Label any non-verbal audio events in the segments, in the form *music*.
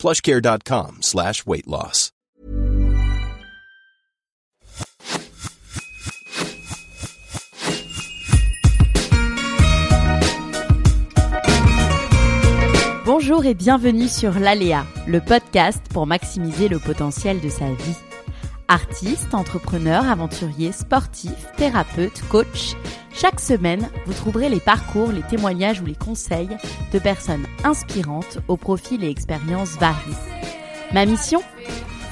plushcare.com slash weight loss. Bonjour et bienvenue sur l'Aléa, le podcast pour maximiser le potentiel de sa vie. Artiste, entrepreneur, aventurier, sportif, thérapeute, coach, chaque semaine, vous trouverez les parcours, les témoignages ou les conseils de personnes inspirantes aux profils et expériences variés. Ma mission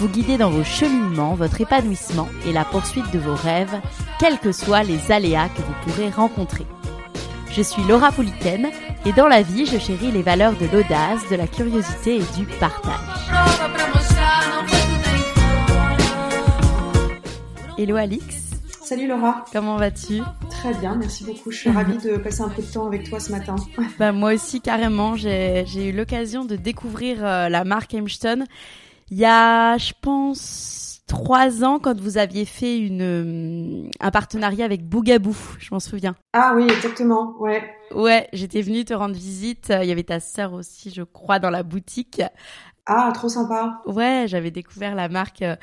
Vous guider dans vos cheminements, votre épanouissement et la poursuite de vos rêves, quels que soient les aléas que vous pourrez rencontrer. Je suis Laura Politaine et dans la vie, je chéris les valeurs de l'audace, de la curiosité et du partage. Hello Alix. Salut Laura. Comment vas-tu? Très bien, merci beaucoup. Je suis ravie de passer un peu de temps avec toi ce matin. *laughs* Bah, moi aussi, carrément. J'ai eu l'occasion de découvrir euh, la marque Hemstone il y a, je pense, trois ans quand vous aviez fait une, euh, un partenariat avec Bougaboo, je m'en souviens. Ah oui, exactement, ouais. Ouais, j'étais venue te rendre visite. Il y avait ta sœur aussi, je crois, dans la boutique. Ah, trop sympa. Ouais, j'avais découvert la marque euh,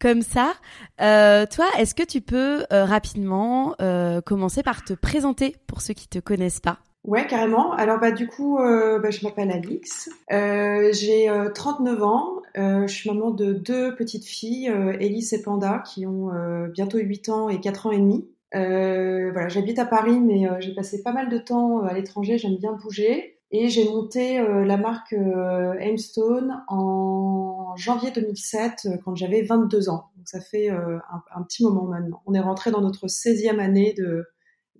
comme ça. Euh, toi, est-ce que tu peux euh, rapidement euh, commencer par te présenter pour ceux qui te connaissent pas? Ouais, carrément. Alors bah du coup, euh, bah, je m'appelle Alix. J'ai 39 ans. je suis maman de deux petites filles, Elise et Panda, qui ont bientôt 8 ans et 4 ans et demi. voilà, j'habite à Paris, mais j'ai passé pas mal de temps à l'étranger. J'aime bien bouger. Et j'ai monté euh, la marque euh, Aimstone en janvier 2007 euh, quand j'avais 22 ans. Donc ça fait un, un, petit moment maintenant. On est rentré dans notre 16e année de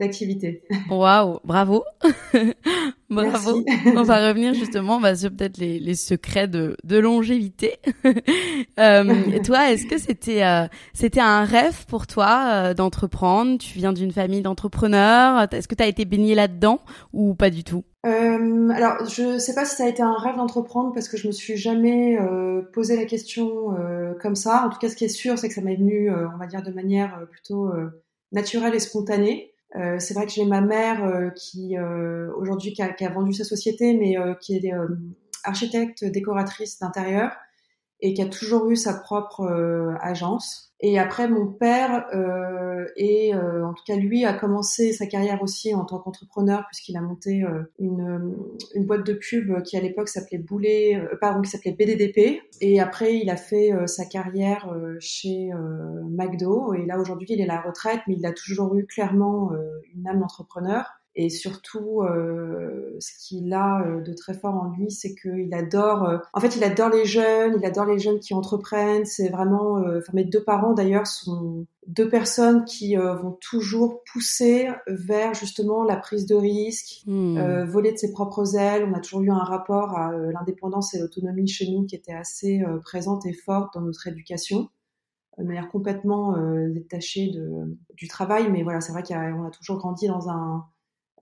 d'activité. *laughs* Waouh, bravo. *laughs* bravo. On va revenir justement bah, sur peut-être les, les, secrets de, de longévité. *laughs* euh, toi, est-ce que c'était euh, c'était un rêve pour toi euh, d'entreprendre? Tu viens d'une famille d'entrepreneurs? Est-ce que tu as été baigné là-dedans? Ou pas du tout? Euh, alors, je sais pas si ça a été un rêve d'entreprendre parce que je me suis jamais euh, posé la question euh, comme ça. En tout cas, ce qui est sûr, c'est que ça m'est venu, euh, on va dire, de manière euh, plutôt naturelle et spontanée. c'est vrai que j'ai ma mère qui aujourd'hui qui a, qui a, vendu sa société, mais qui est architecte décoratrice d'intérieur et qui a toujours eu sa propre agence. Et après, mon père, euh, et euh, en tout cas lui, a commencé sa carrière aussi en tant qu'entrepreneur puisqu'il a monté euh, une, une, boîte de pub qui à l'époque s'appelait Boulet, euh, pardon, qui s'appelait BDDP. Et après, il a fait euh, sa carrière chez McDo. Et là, aujourd'hui, il est à la retraite, mais il a toujours eu clairement une âme d'entrepreneur. Et surtout, euh, ce qu'il a euh, de très fort en lui, c'est qu'il adore. Euh, en fait, il adore les jeunes. Il adore les jeunes qui entreprennent. C'est vraiment. Euh, enfin, mes deux parents d'ailleurs sont deux personnes qui vont toujours pousser vers justement la prise de risque, mmh. voler de ses propres ailes. On a toujours eu un rapport à l'indépendance et l'autonomie chez nous qui était assez présente et forte dans notre éducation de manière complètement détachée de, du travail. Mais voilà, c'est vrai qu'on a, a, toujours grandi dans un,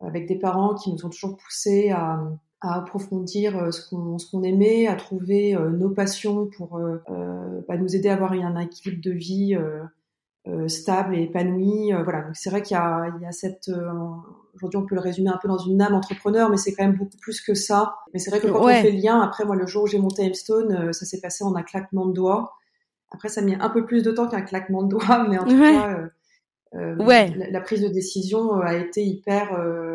avec des parents qui nous ont toujours poussés à, à approfondir euh, ce qu'on aimait, à trouver euh, nos passions pour euh, bah, nous aider à avoir un équilibre de vie stable et épanoui. voilà, donc c'est vrai qu'il y a, il y a cette aujourd'hui on peut le résumer un peu dans une âme entrepreneur, mais c'est quand même beaucoup plus que ça. Mais c'est vrai que quand ouais. on fait le lien, après moi le jour où j'ai monté Hemstone, ça s'est passé en un claquement de doigts. Après ça a mis un peu plus de temps qu'un claquement de doigts, mais en tout ouais. cas euh, ouais. la, la, prise de décision a été hyper euh,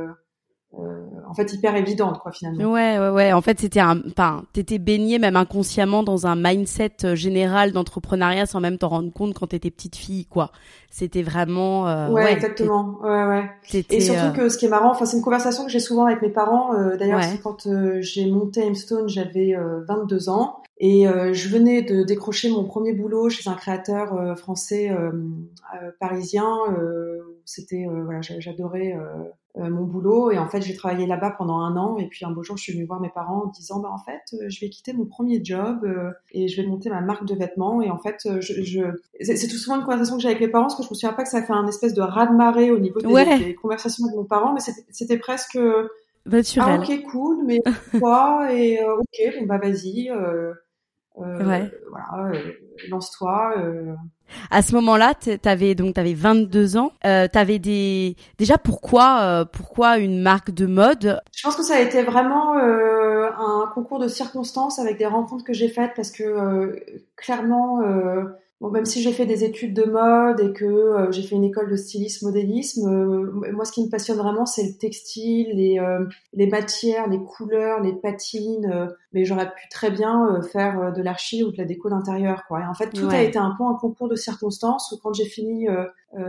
en fait hyper évidente quoi finalement. Ouais ouais ouais, en fait c'était un enfin t'étais baigné même inconsciemment dans un mindset général d'entrepreneuriat sans même t'en rendre compte quand t'étais petite fille quoi. C'était vraiment euh, ouais, ouais, exactement. Ouais ouais. Et surtout que ce qui est marrant, enfin c'est une conversation que j'ai souvent avec mes parents euh, d'ailleurs ouais. quand j'ai monté Hemstone, j'avais 22 ans et euh, je venais de décrocher mon premier boulot chez un créateur euh, français euh, parisien. C'était voilà, j'adorais euh, mon boulot. Et en fait, j'ai travaillé là-bas pendant un an. Et puis un beau jour, je suis venue voir mes parents en disant, bah en fait, euh, je vais quitter mon premier job euh, et je vais monter ma marque de vêtements. Et en fait, je, je... c'est tout souvent une conversation que j'ai avec mes parents, parce que je me souviens pas que ça a fait un espèce de raz-de-marée au niveau des, conversations avec mes parents, mais c'était presque naturel. Ah, ok, cool, mais *laughs* quoi Et ok, bon bah vas-y. ouais. Voilà, lance-toi. À ce moment-là, t'avais donc t'avais 22 ans. Euh, t'avais des déjà pourquoi euh, pourquoi une marque de mode? Je pense que ça a été vraiment euh, un concours de circonstances avec des rencontres que j'ai faites parce que euh, clairement Bon, même si j'ai fait des études de mode et que euh, j'ai fait une école de stylisme modélisme, euh, moi ce qui me passionne vraiment c'est le textile, les, euh, les matières, les couleurs, les patines. mais j'aurais pu très bien faire de l'archi ou de la déco d'intérieur. Quoi. Et en fait tout a été un peu un concours de circonstances où quand j'ai fini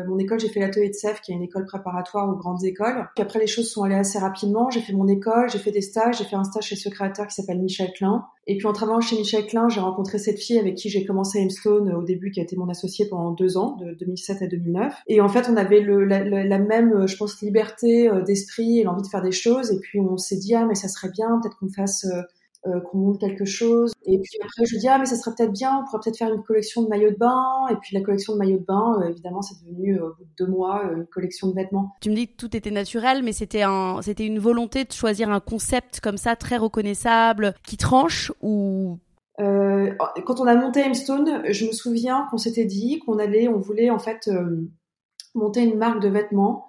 mon école, j'ai fait l'atelier de CEF qui est une école préparatoire aux grandes écoles. Puis après les choses sont allées assez rapidement. J'ai fait mon école, j'ai fait des stages, j'ai fait un stage chez ce créateur qui s'appelle Michel Klein. Et puis en travaillant chez Michel Klein, j'ai rencontré cette fille avec qui j'ai commencé Aimstone au début, qui a été mon associée pendant deux ans, de 2007 à 2009. Et en fait, on avait le, la, la, même, euh, je pense, liberté euh, d'esprit et l'envie de faire des choses. Et puis on s'est dit, ah mais ça serait bien, peut-être qu'on fasse euh, euh, qu'on monte quelque chose. Et puis après, je dis, ah, mais ça serait peut-être bien, on pourrait peut-être faire une collection de maillots de bain. Et puis la collection de maillots de bain, euh, évidemment, c'est devenu, euh, au bout de deux mois, une collection de vêtements. Tu me dis que tout était naturel, mais c'était un, c'était une volonté de choisir un concept comme ça, très reconnaissable, qui tranche ou? Quand on a monté Aimstone, je me souviens qu'on s'était dit qu'on allait, on voulait en fait monter une marque de vêtements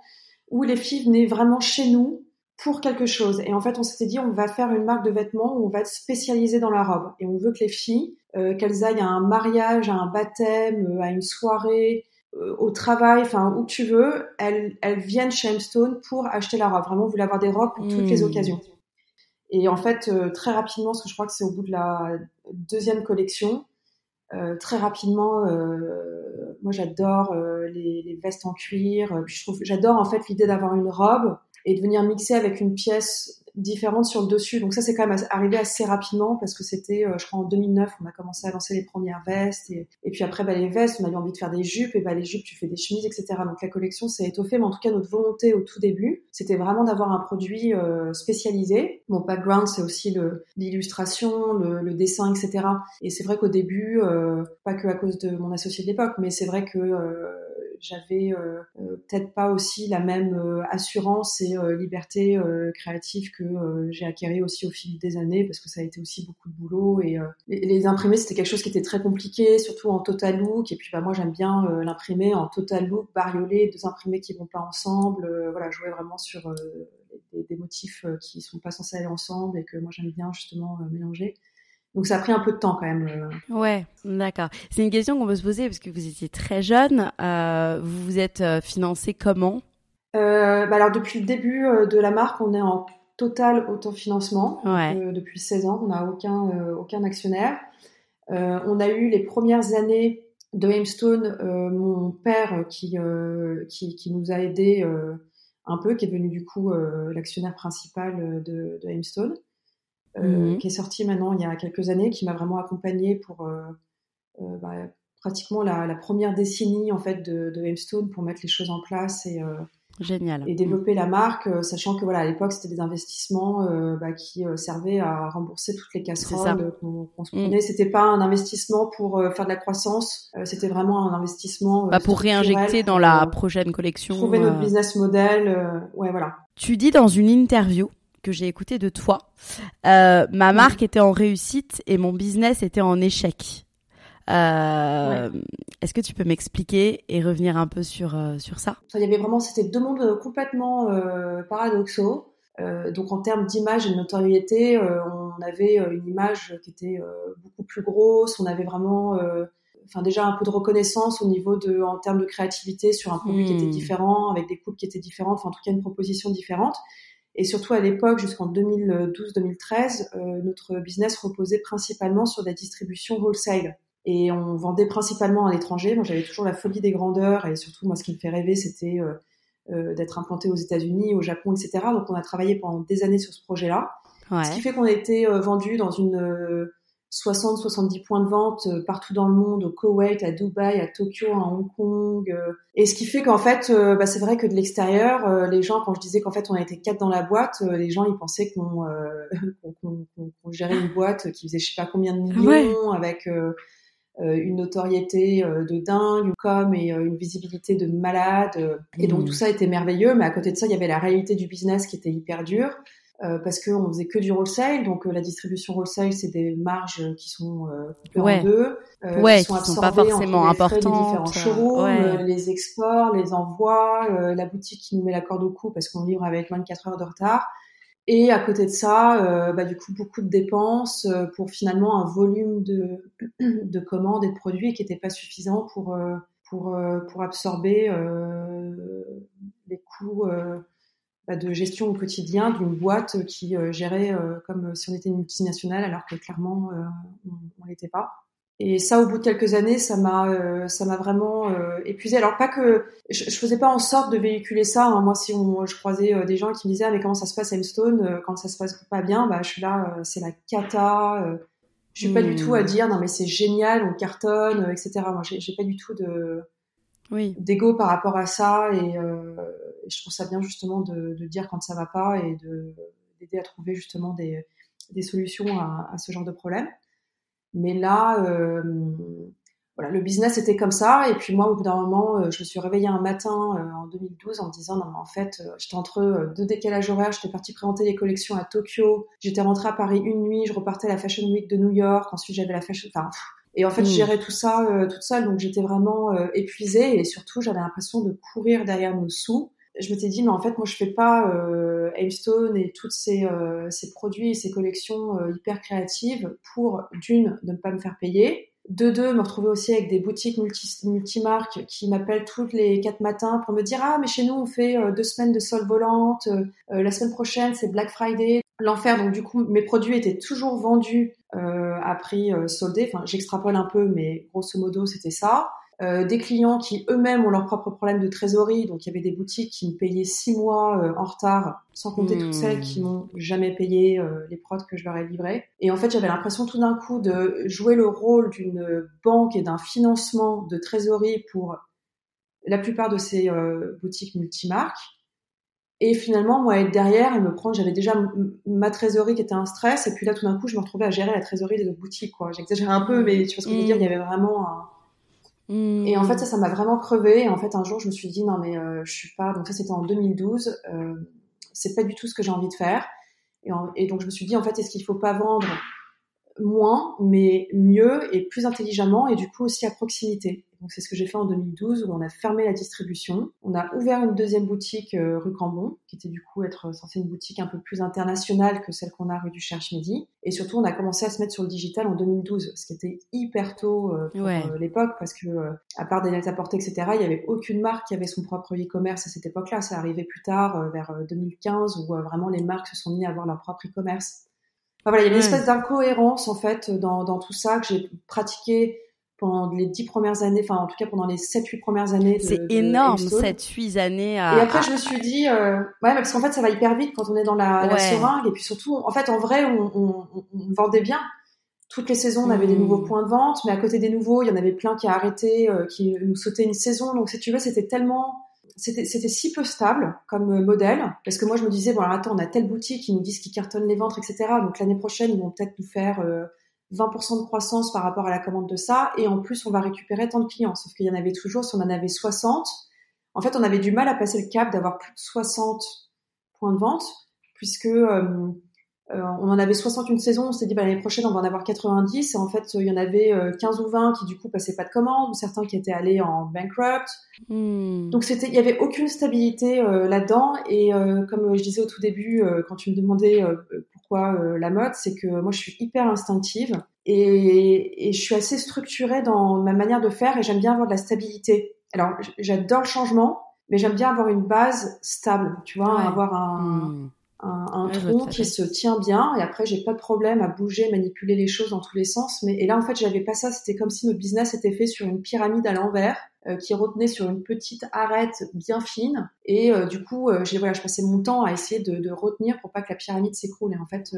où les filles venaient vraiment chez nous pour quelque chose. Et en fait, on s'était dit, on va faire une marque de vêtements où on va être spécialisé dans la robe. Et on veut que les filles, euh, qu'elles aillent à un mariage, à un baptême, euh, à une soirée, euh, au travail, enfin où tu veux, elles, elles viennent chez Hemstone pour acheter la robe. Vraiment, on voulait avoir des robes pour toutes les mmh. occasions. Et en fait, très rapidement, parce que je crois que c'est au bout de la deuxième collection, très rapidement, moi j'adore les, les, vestes en cuir. je trouve, j'adore en fait l'idée d'avoir une robe et de venir mixer avec une pièce différente sur le dessus. Donc ça, c'est quand même arrivé assez rapidement parce que c'était, euh, je crois, en 2009, on a commencé à lancer les premières vestes. Et, puis après, bah, les vestes, on avait envie de faire des jupes. Et bah, les jupes, tu fais des chemises, etc. Donc la collection s'est étoffée. Mais en tout cas, notre volonté au tout début, c'était vraiment d'avoir un produit euh, spécialisé. Mon background, c'est aussi l'illustration, le, dessin, etc. Et c'est vrai qu'au début, euh, pas que à cause de mon associé de l'époque, mais c'est vrai que euh, peut-être pas aussi la même euh, assurance et liberté créative que j'ai acquérie aussi au fil des années parce que ça a été aussi beaucoup de boulot et les, imprimés c'était quelque chose qui était très compliqué surtout en total look. Et puis bah moi j'aime bien l'imprimer en total look bariolé deux imprimés qui vont pas ensemble voilà jouer vraiment sur des, des, motifs qui sont pas censés aller ensemble et que moi j'aime bien justement mélanger donc ça a pris un peu de temps quand même. Euh. Ouais, d'accord. C'est une question qu'on peut se poser parce que vous étiez très jeune. Euh, vous vous êtes euh, financé comment? Bah Alors depuis le début de la marque, on est en total autofinancement. Ouais. depuis 16 ans, on n'a aucun, aucun actionnaire. on a eu les premières années de Aimstone, mon père qui, qui, qui, nous a aidés un peu, qui est devenu du coup l'actionnaire principal de, de Aimstone. Euh, mhm. qui est sorti maintenant il y a quelques années, qui m'a vraiment accompagnée pour euh, euh, bah, pratiquement la, la, première décennie en fait de, de Hemstone pour mettre les choses en place et Génial. Et développer la marque, sachant que voilà, à l'époque, c'était des investissements bah, qui servaient à rembourser toutes les casseroles qu'on se prenait. Mm. C'était pas un investissement pour faire de la croissance, c'était vraiment un investissement bah, pour réinjecter dans la prochaine collection. Trouver notre business model, ouais, voilà. Tu dis dans une interview que j'ai écouté de toi. Euh, ma marque était en réussite et mon business était en échec. Euh, est-ce que tu peux m'expliquer et revenir un peu sur euh, sur ça? Il y avait vraiment, c'était deux mondes complètement paradoxaux. donc en termes d'image et de notoriété, on avait une image qui était beaucoup plus grosse. On avait vraiment, enfin déjà un peu de reconnaissance au niveau de, en termes de créativité sur un produit qui était hmm. différent, avec des coupes qui étaient différentes. Enfin en tout cas une proposition différente. Et surtout à l'époque, jusqu'en 2012-2013, euh, notre business reposait principalement sur la distribution wholesale. Et on vendait principalement à l'étranger. Moi, j'avais toujours la folie des grandeurs. Et surtout, moi, ce qui me fait rêver, c'était euh, euh, d'être implanté aux États-Unis, au Japon, etc. Donc, on a travaillé pendant des années sur ce projet-là. Ce qui fait qu'on a été vendu dans une 60-70 points de vente euh, partout dans le monde, au Koweït, à Dubaï, à Tokyo, à Hong Kong. Euh. Et ce qui fait qu'en fait, euh, bah, c'est vrai que de l'extérieur, les gens, quand je disais qu'en fait on était quatre dans la boîte, les gens ils pensaient qu'on *laughs* qu gérait une boîte qui faisait je sais pas combien de millions, avec une notoriété de dingue, une com et une visibilité de malade. Et donc mmh. tout ça était merveilleux, mais à côté de ça, il y avait la réalité du business qui était hyper dure. Euh, parce qu'on faisait que du wholesale. Donc euh, la distribution wholesale, c'est des marges qui sont euh, coupées en deux, euh, ouais, qui sont, qui sont pas forcément importantes. Les différents ouais. les exports, les envois, la boutique qui nous met la corde au cou parce qu'on livre avec 24 heures de retard. Et à côté de ça, bah, du coup, beaucoup de dépenses pour finalement un volume de, *clears throat* de commandes et de produits qui n'était pas suffisant pour, pour, pour absorber les coûts de gestion au quotidien d'une boîte qui euh, gérait euh, comme si on était une multinationale alors que clairement euh, on l'était pas. Et ça, au bout de quelques années, ça m'a, ça m'a vraiment euh, épuisé. Alors pas que je, je, faisais pas en sorte de véhiculer ça. Hein. Moi, si on, je croisais des gens qui me disaient ah, mais comment ça se passe à Stone quand ça se passe pas bien, bah je suis là, c'est la cata. je suis pas du tout à hmm. dire non mais c'est génial, on cartonne, etc. Moi, j'ai pas du tout de oui. d'ego par rapport à ça et, euh, je trouve ça bien justement de, de, dire quand ça va pas et de d'aider à trouver justement des, des solutions à, à, ce genre de problème. Mais là, euh, voilà, le business était comme ça et puis moi au bout d'un moment, euh, je me suis réveillée un matin euh, en 2012 en me disant non mais en fait, euh, j'étais entre deux décalages horaires, j'étais partie présenter les collections à Tokyo, j'étais rentrée à Paris une nuit, je repartais à la Fashion Week de New York, ensuite j'avais la Fashion, enfin et en fait, je mm. gérais tout ça euh, toute seule, donc j'étais vraiment euh, épuisée et surtout, j'avais l'impression de courir derrière nos sous. Je m'étais dit, mais en fait, moi, je fais pas euh, et tous ces, euh, ces produits et ces collections hyper créatives pour, d'une, ne pas me faire payer, de deux, me retrouver aussi avec des boutiques multi, multimarques qui m'appellent toutes les quatre matins pour me dire ah mais chez nous on fait deux semaines de solde volante, la semaine prochaine c'est Black Friday, l'enfer. Donc du coup mes produits étaient toujours vendus euh, à prix euh, soldé. Enfin, j'extrapole un peu, mais grosso modo, c'était ça. Euh, des clients qui eux-mêmes ont leurs propres problèmes de trésorerie. Donc, il y avait des boutiques qui me payaient six mois en retard, sans compter toutes celles qui m'ont jamais payé les prods que je leur ai livrés. Et en fait, j'avais l'impression tout d'un coup de jouer le rôle d'une banque et d'un financement de trésorerie pour la plupart de ces boutiques multimarques. Et finalement, moi, être derrière et me prendre, j'avais déjà ma trésorerie qui était un stress, et puis là, tout d'un coup, je me retrouvais à gérer la trésorerie des autres boutiques, quoi. J'exagère un peu, mais tu vois ce que je veux dire, il y avait vraiment un... Et en fait, ça, ça m'a vraiment crevé. Et en fait, un jour, je me suis dit, non, mais euh, je suis pas... Donc ça, c'était en 2012. Euh, c'est pas du tout ce que j'ai envie de faire. Et, et, donc, je me suis dit, en fait, est-ce qu'il faut pas vendre moins, mais mieux et plus intelligemment, et du coup aussi à proximité? Donc c'est ce que j'ai fait en 2012 où on a fermé la distribution. On a ouvert une deuxième boutique euh, rue Cambon, qui était du coup être censée une boutique un peu plus internationale que celle qu'on a rue du Cherche-Midi. Et surtout, on a commencé à se mettre sur le digital en 2012, ce qui était hyper tôt euh, pour euh, l'époque parce que à part des net à porter, etc., il y avait aucune marque qui avait son propre e-commerce à cette époque-là. Ça arrivait plus tard, vers 2015, où vraiment les marques se sont mis à avoir leur propre e-commerce. Enfin, voilà, il y a une espèce d'incohérence en fait dans, dans tout ça que j'ai pratiqué pendant les dix premières années, enfin en tout cas pendant les sept huit premières années. C'est énorme, sept huit années. À... Et après je me suis dit, euh, ouais, parce qu'en fait ça va hyper vite quand on est dans la, la seringue et puis surtout, en fait en vrai on, on, on vendait bien. Toutes les saisons on avait des nouveaux hmm. points de vente, mais à côté des nouveaux il y en avait plein qui a arrêté, euh, qui nous sautaient une saison. Donc si tu veux c'était tellement c'était si peu stable comme euh, modèle parce que moi je me disais bon alors attends on a telle boutique qui nous disent qu'ils cartonnent les ventres etc donc l'année prochaine ils vont peut-être nous faire 20% de croissance par rapport à la commande de ça, et en plus on va récupérer tant de clients. Sauf qu'il y en avait toujours, si on en avait 60, en fait on avait du mal à passer le cap d'avoir plus de 60 points de vente, puisque euh, euh, on en avait 60 une saison, on s'est dit bah, l'année prochaine on va en avoir 90, et en fait il y en avait 15 euh, ou 20 qui du coup passaient pas de commande, ou certains qui étaient allés en bankrupt. Hmm. Donc c'était, il y avait aucune stabilité là-dedans, et comme je disais au tout début, quand tu me demandais euh, la mode, c'est que moi je suis hyper instinctive et, je suis assez structurée dans ma manière de faire et j'aime bien avoir de la stabilité. Alors j'adore le changement, mais j'aime bien avoir une base stable, tu vois, avoir un, hmm. un, tronc qui se tient bien et après j'ai pas de problème à bouger, manipuler les choses dans tous les sens. Mais et là en fait j'avais pas ça, c'était comme si notre business était fait sur une pyramide à l'envers qui retenait sur une petite arête bien fine. Et euh, du coup, euh, j'ai voilà, je passais mon temps à essayer de, retenir pour pas que la pyramide s'écroule. Et en fait,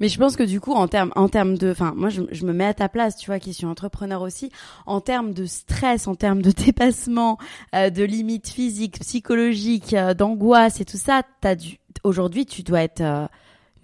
Mais je pense que du coup, en termes, en de, enfin, moi, je, me mets à ta place, tu vois, qui suis entrepreneur aussi, en termes de stress, en termes de *laughs* dépassement, euh, de limites physiques, psychologiques, euh, d'angoisse et tout ça, t'as dû, aujourd'hui, tu dois être euh,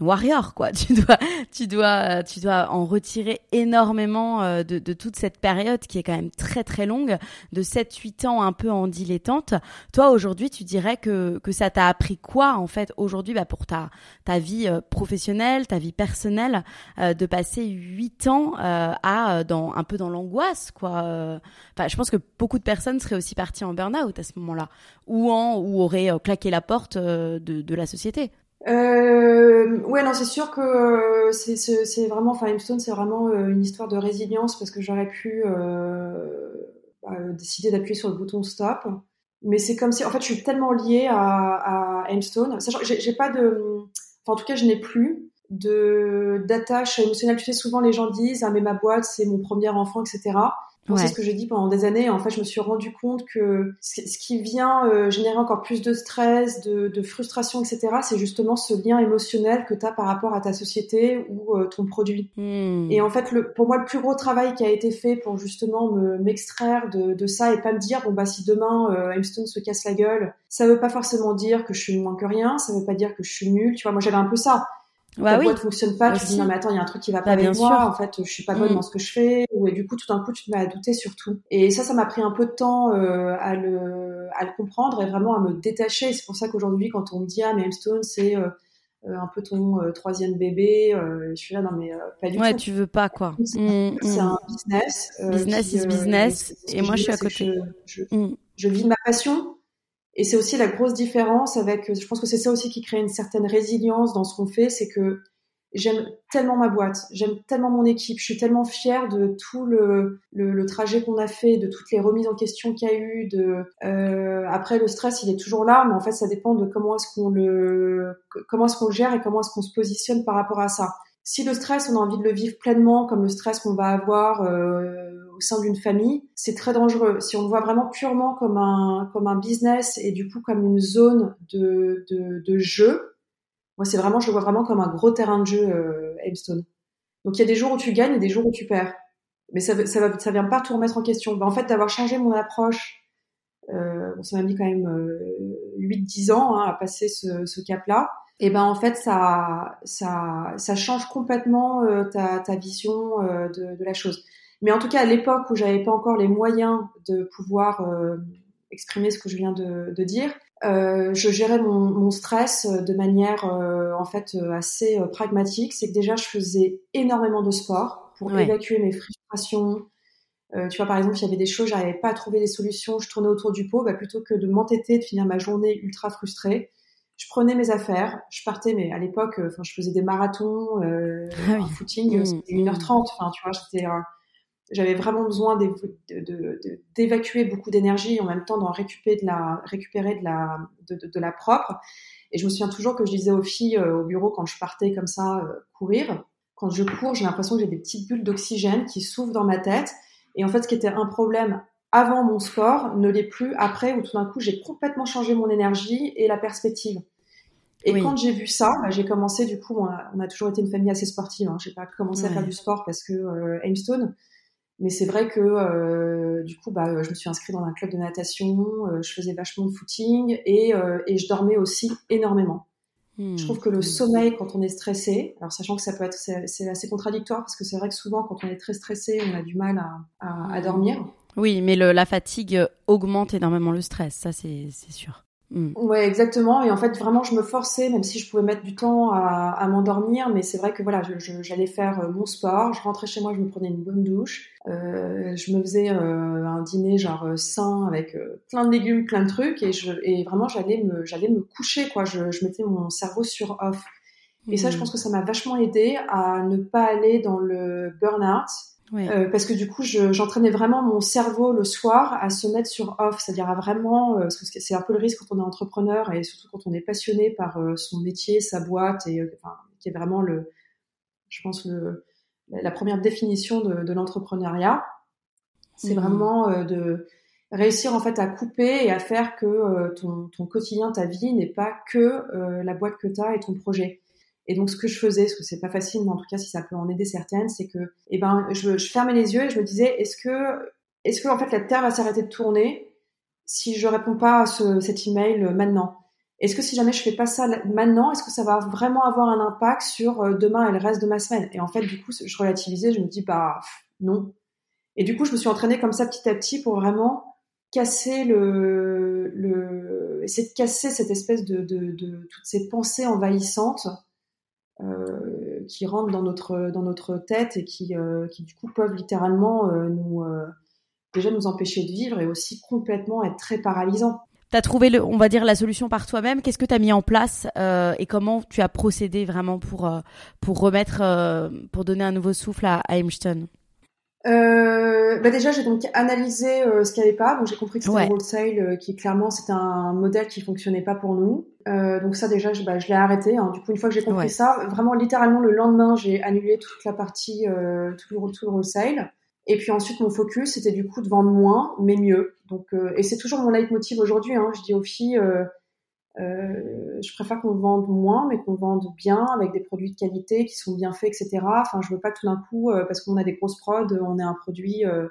warrior quoi. *laughs* Tu dois, tu dois, tu dois en retirer énormément euh, de, de, toute cette période qui est quand même très très longue, de 7-8 ans un peu en dilettante. Toi aujourd'hui, tu dirais que que ça t'a appris quoi en fait aujourd'hui bah, pour ta ta vie euh, professionnelle, ta vie personnelle, euh, de passer 8 ans à dans un peu dans l'angoisse quoi. Enfin, je pense que beaucoup de personnes seraient aussi parties en burn-out à ce moment-là, ou en ou auraient claqué la porte de, de la société. Euh, ouais, non, c'est sûr que euh, c'est vraiment, enfin, Stone, c'est vraiment euh, une histoire de résilience parce que j'aurais pu euh, bah, décider d'appuyer sur le bouton stop. Mais c'est comme si, en fait, je suis tellement liée à, à Stone. Sachant que j'ai pas de, enfin, en tout cas, je n'ai plus de d'attache émotionnelle. Tu sais, souvent les gens disent, ah, mais ma boîte, c'est mon premier enfant, etc. C'est ce que j'ai dit pendant des années. En fait, je me suis rendu compte que ce qui vient euh, générer encore plus de stress, de, de frustration, etc., c'est justement ce lien émotionnel que tu as par rapport à ta société ou euh, ton produit. Hmm. Et en fait, le, pour moi, le plus gros travail qui a été fait pour justement m'extraire de, de, ça et pas me dire, bon, bah, si demain euh, se casse la gueule, ça veut pas forcément dire que je suis moins que rien, ça veut pas dire que je suis nulle. Tu vois, moi, j'avais un peu ça bah ta oui. boîte fonctionne pas, tu te dis non mais attends, il y a un truc qui va pas bah, avec moi, en fait, je suis pas bonne mm. dans ce que je fais, ou et du coup tout d'un coup tu te mets à douter surtout. Et ça, ça m'a pris un peu de temps euh, à le à le comprendre et vraiment à me détacher. C'est pour ça qu'aujourd'hui, quand on me dit ah mais c'est euh, euh, un peu ton troisième bébé, je suis là non mais pas du tout. Ouais, tu veux pas quoi. C'est mm, un mm. business. business is business. Et, moi je suis à côté. Je, je, je vis de ma passion et c'est aussi la grosse différence avec, je pense que c'est ça aussi qui crée une certaine résilience dans ce qu'on fait, c'est que j'aime tellement ma boîte, j'aime tellement mon équipe, je suis tellement fière de tout le, le, trajet qu'on a fait, de toutes les remises en question qu'il y a eu. De euh, après le stress, il est toujours là, mais en fait ça dépend de comment est-ce qu'on le comment est-ce qu'on le gère et comment est-ce qu'on se positionne par rapport à ça. Si le stress, on a envie de le vivre pleinement, comme le stress qu'on va avoir euh, sein d'une famille, c'est très dangereux. Si on le voit vraiment purement comme un comme un business et du coup comme une zone de de, jeu, moi c'est vraiment je le vois vraiment comme un gros terrain de jeu euh, Donc il y a des jours où tu gagnes et des jours où tu perds, mais ça ça ça vient pas tout remettre en question. Ben, en fait d'avoir changé mon approche, euh, ça m'a mis quand même euh, 8-10 ans hein, à passer ce, ce cap là et ben en fait ça ça change complètement euh, ta, ta vision euh, de, la chose. Mais en tout cas à l'époque où j'avais pas encore les moyens de pouvoir euh, exprimer ce que je viens de, de dire, je gérais mon, mon, stress de manière en fait assez pragmatique. C'est que déjà je faisais énormément de sport pour évacuer mes frustrations. tu vois par exemple il y avait des choses j'arrivais pas à trouver des solutions, je tournais autour du pot, bah, plutôt que de m'entêter de finir ma journée ultra frustrée je prenais mes affaires, je partais, mais à l'époque, euh, enfin, je faisais des marathons, euh, ah un footing, mmh, c'était 1h30, enfin, tu vois, j'étais, j'avais vraiment besoin d'évacuer beaucoup d'énergie en même temps d'en récupérer de la, récupérer de la, de, la propre. Et je me souviens toujours que je disais aux filles euh, au bureau quand je partais comme ça euh, courir, quand je cours, j'ai l'impression que j'ai des petites bulles d'oxygène qui s'ouvrent dans ma tête. Et en fait, ce qui était un problème avant mon sport ne l'est plus après, où tout d'un coup, j'ai complètement changé mon énergie et la perspective. Et quand j'ai vu ça, bah, j'ai commencé, du coup, on a, toujours été une famille assez sportive. Hein. J'ai pas commencé à faire du sport parce que euh, Aimstone, mais c'est vrai que euh, du coup, bah, je me suis inscrite dans un club de natation, euh, je faisais vachement de footing et, euh, et je dormais aussi énormément. Hmm. Je trouve que le sommeil, quand on est stressé, alors sachant que ça peut être, c'est assez contradictoire parce que c'est vrai que souvent, quand on est très stressé, on a du mal à, à, à dormir. Oui, mais le, la fatigue augmente énormément le stress, ça c'est sûr. Mm. Ouais, exactement. Et en fait, vraiment, je me forçais, même si je pouvais mettre du temps à, à m'endormir, mais c'est vrai que voilà, j'allais faire euh, mon sport, je rentrais chez moi, je me prenais une bonne douche, euh, je me faisais euh, un dîner genre sain avec plein de légumes, plein de trucs, et, je, et vraiment, j'allais me, j'allais me coucher, quoi. Je, je mettais mon cerveau sur off. Et ça, je mm. pense que ça m'a vachement aidé à ne pas aller dans le burn-out euh, parce que du coup, j'entraînais vraiment mon cerveau le soir à se mettre sur off, c'est-à-dire à vraiment, euh, parce que c'est un peu le risque quand on est entrepreneur et surtout quand on est passionné par euh, son métier, sa boîte, et enfin, qui est vraiment le, je pense le, la première définition de, de l'entrepreneuriat, c'est mmh. vraiment de réussir en fait à couper et à faire que ton, ton, quotidien, ta vie n'est pas que la boîte que tu as et ton projet. Et donc ce que je faisais, parce que c'est pas facile, mais en tout cas si ça peut en aider certaines, c'est que eh ben je, fermais les yeux et je me disais est-ce que est-ce que en fait la Terre va s'arrêter de tourner si je réponds pas à ce, cet email maintenant? Est-ce que si jamais je fais pas ça maintenant, est-ce que ça va vraiment avoir un impact sur euh, demain et le reste de ma semaine? Et en fait du coup je relativisais, je me dis bah non. Et du coup je me suis entraînée comme ça petit à petit pour vraiment casser le, le essayer de casser cette espèce de, de, de toutes ces pensées envahissantes euh, qui rentrent dans notre dans notre tête et qui euh, qui du coup peuvent littéralement euh, nous déjà nous empêcher de vivre et aussi complètement être très paralysants. Tu as trouvé le, on va dire la solution par toi-même. Qu'est-ce que tu as mis en place et comment tu as procédé vraiment pour pour remettre pour donner un nouveau souffle à, à euh, bah déjà, j'ai donc analysé euh, ce qu'il n'y avait pas. Donc, j'ai compris que c'était un wholesale euh, qui, clairement, c'était un modèle qui fonctionnait pas pour nous. Euh, donc, ça, déjà, je, bah, je l'ai arrêté. Hein. Du coup, une fois que j'ai compris ça, vraiment, littéralement, le lendemain, j'ai annulé toute la partie, euh, tout, le, tout le wholesale. Et puis ensuite, mon focus, c'était du coup de vendre moins, mais mieux. Donc, et c'est toujours mon leitmotiv aujourd'hui. Hein. Je dis aux filles, euh, je préfère qu'on vende moins, mais qu'on vende bien, avec des produits de qualité qui sont bien faits, etc. Enfin, je veux pas tout d'un coup, euh, parce qu'on a des grosses prods, on ait un produit euh,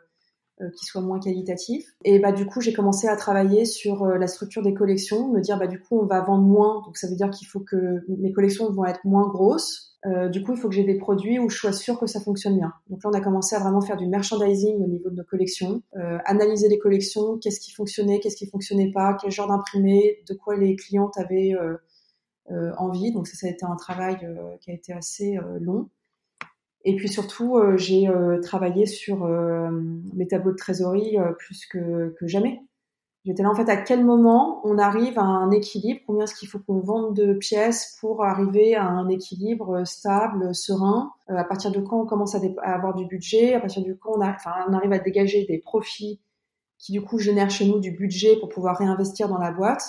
qui soit moins qualitatif. Et bah du coup, j'ai commencé à travailler sur la structure des collections, me dire bah du coup, on va vendre moins, donc ça veut dire qu'il faut que mes collections vont être moins grosses. Euh, du coup, il faut que j'ai des produits où je sois sûre que ça fonctionne bien. Donc là, on a commencé à vraiment faire du merchandising au niveau de nos collections, euh, analyser les collections, qu'est-ce qui fonctionnait, qu'est-ce qui fonctionnait pas, quel genre d'imprimé, de quoi les clientes avaient euh, euh envie. Donc ça, ça a été un travail euh, qui a été assez long. Et puis surtout, j'ai travaillé sur mes tableaux de trésorerie plus que, que jamais. J'étais là en fait à quel moment on arrive à un équilibre, combien est-ce qu'il faut qu'on vende de pièces pour arriver à un équilibre stable, serein, euh, à partir de quand on commence à, avoir du budget, à partir du quand on, arrive à dégager des profits qui du coup génèrent chez nous du budget pour pouvoir réinvestir dans la boîte?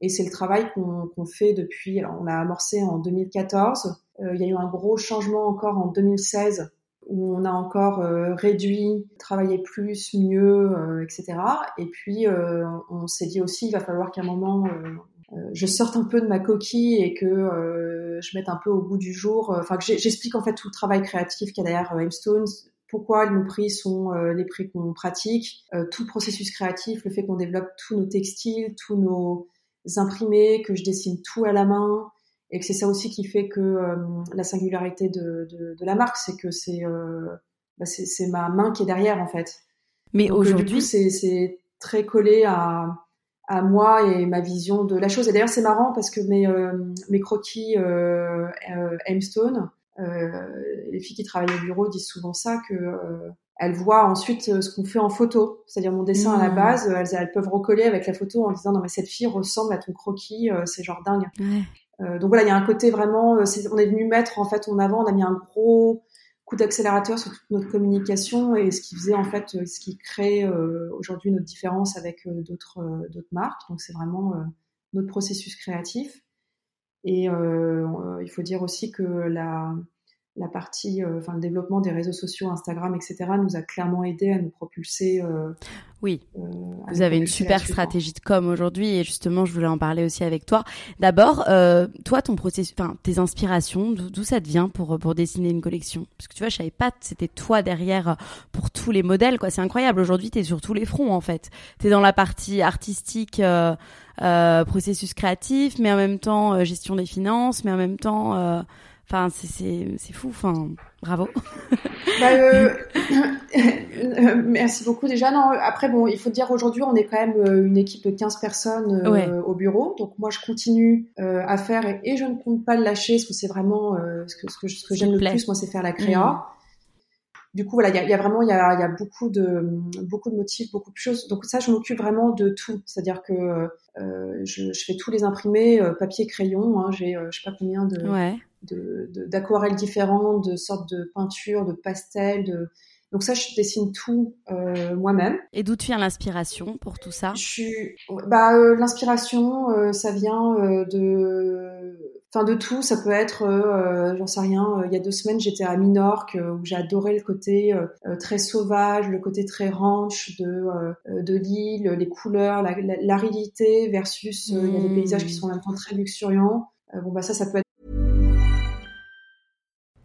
Et c'est le travail qu'on fait depuis, on l'a amorcé en 2014, euh, il y a eu un gros changement encore en 2016 où on a encore euh, réduit, travaillé plus, mieux, euh, etc. Et puis euh, on s'est dit aussi, il va falloir qu'à un moment je sorte un peu de ma coquille et que je mette un peu au bout du jour. Enfin, que j'explique en fait tout le travail créatif qu'il y a derrière Aimstones, pourquoi nos prix sont les prix qu'on pratique, tout le processus créatif, le fait qu'on développe tous nos textiles, tous nos imprimés, que je dessine tout à la main, et que c'est ça aussi qui fait que euh, la singularité de, de, de, la marque, c'est que c'est euh, bah c'est ma main qui est derrière en fait. Mais euh, aujourd'hui, c'est très collé à, à moi et ma vision de la chose. Et d'ailleurs, c'est marrant parce que mes, mes croquis euh, Aimstone, les filles qui travaillent au bureau disent souvent ça que elles voient ensuite ce qu'on fait en photo, c'est-à-dire mon dessin à la mmh. base, elles, elles, peuvent recoller avec la photo en disant non mais cette fille ressemble à ton croquis, c'est genre dingue. Ouais. Euh, donc voilà, il y a un côté vraiment, euh, on est venu mettre en fait en avant, on a mis un gros coup d'accélérateur sur toute notre communication et ce qui faisait en fait, euh, ce qui crée aujourd'hui notre différence avec d'autres d'autres marques. Donc c'est vraiment notre processus créatif. Et il faut dire aussi que la la partie, euh, enfin le développement des réseaux sociaux, Instagram, etc., nous a clairement aidé à nous propulser. Euh, oui, euh, vous avez une super stratégie de com aujourd'hui et justement, je voulais en parler aussi avec toi. D'abord, toi, ton processus, enfin tes inspirations, d'où ça te vient pour pour dessiner une collection? Parce que tu vois, je savais pas, c'était toi derrière pour tous les modèles, quoi. C'est incroyable. Aujourd'hui, tu es sur tous les fronts en fait. Tu es dans la partie artistique. processus créatif, mais en même temps gestion des finances, mais en même temps Enfin, c'est fou. Enfin, bravo. *laughs* Bah, euh, *coughs* merci beaucoup déjà. Non, après, bon, il faut dire aujourd'hui, on est quand même euh, une équipe de 15 personnes euh, au bureau. Donc moi, je continue à faire et, je ne compte pas le lâcher parce que c'est vraiment ce que, ce que, ce que j'aime le plus, moi, c'est faire la créa. Mm. Du coup, voilà, il y a, y a, vraiment, il y a, y a, beaucoup de beaucoup de motifs, beaucoup de choses. Donc ça, je m'occupe vraiment de tout. C'est-à-dire que je, je, fais tous les imprimés, papier, crayon. Hein, J'ai, je sais pas combien de, ouais d'aquarelles de, différentes, de sortes de peintures, de pastels, de donc ça, je dessine tout euh, moi-même. Et d'où tu viens l'inspiration pour tout ça? Je suis, bah euh, l'inspiration, euh, ça vient euh, de, enfin de tout. Ça peut être, euh, j'en sais rien. il y a deux semaines, j'étais à Minorque où j'ai adoré le côté très sauvage, le côté très ranch de de l'île, les couleurs, l'aridité versus il y a des paysages qui mmh. sont en même temps très luxuriants. bon bah ça, ça peut être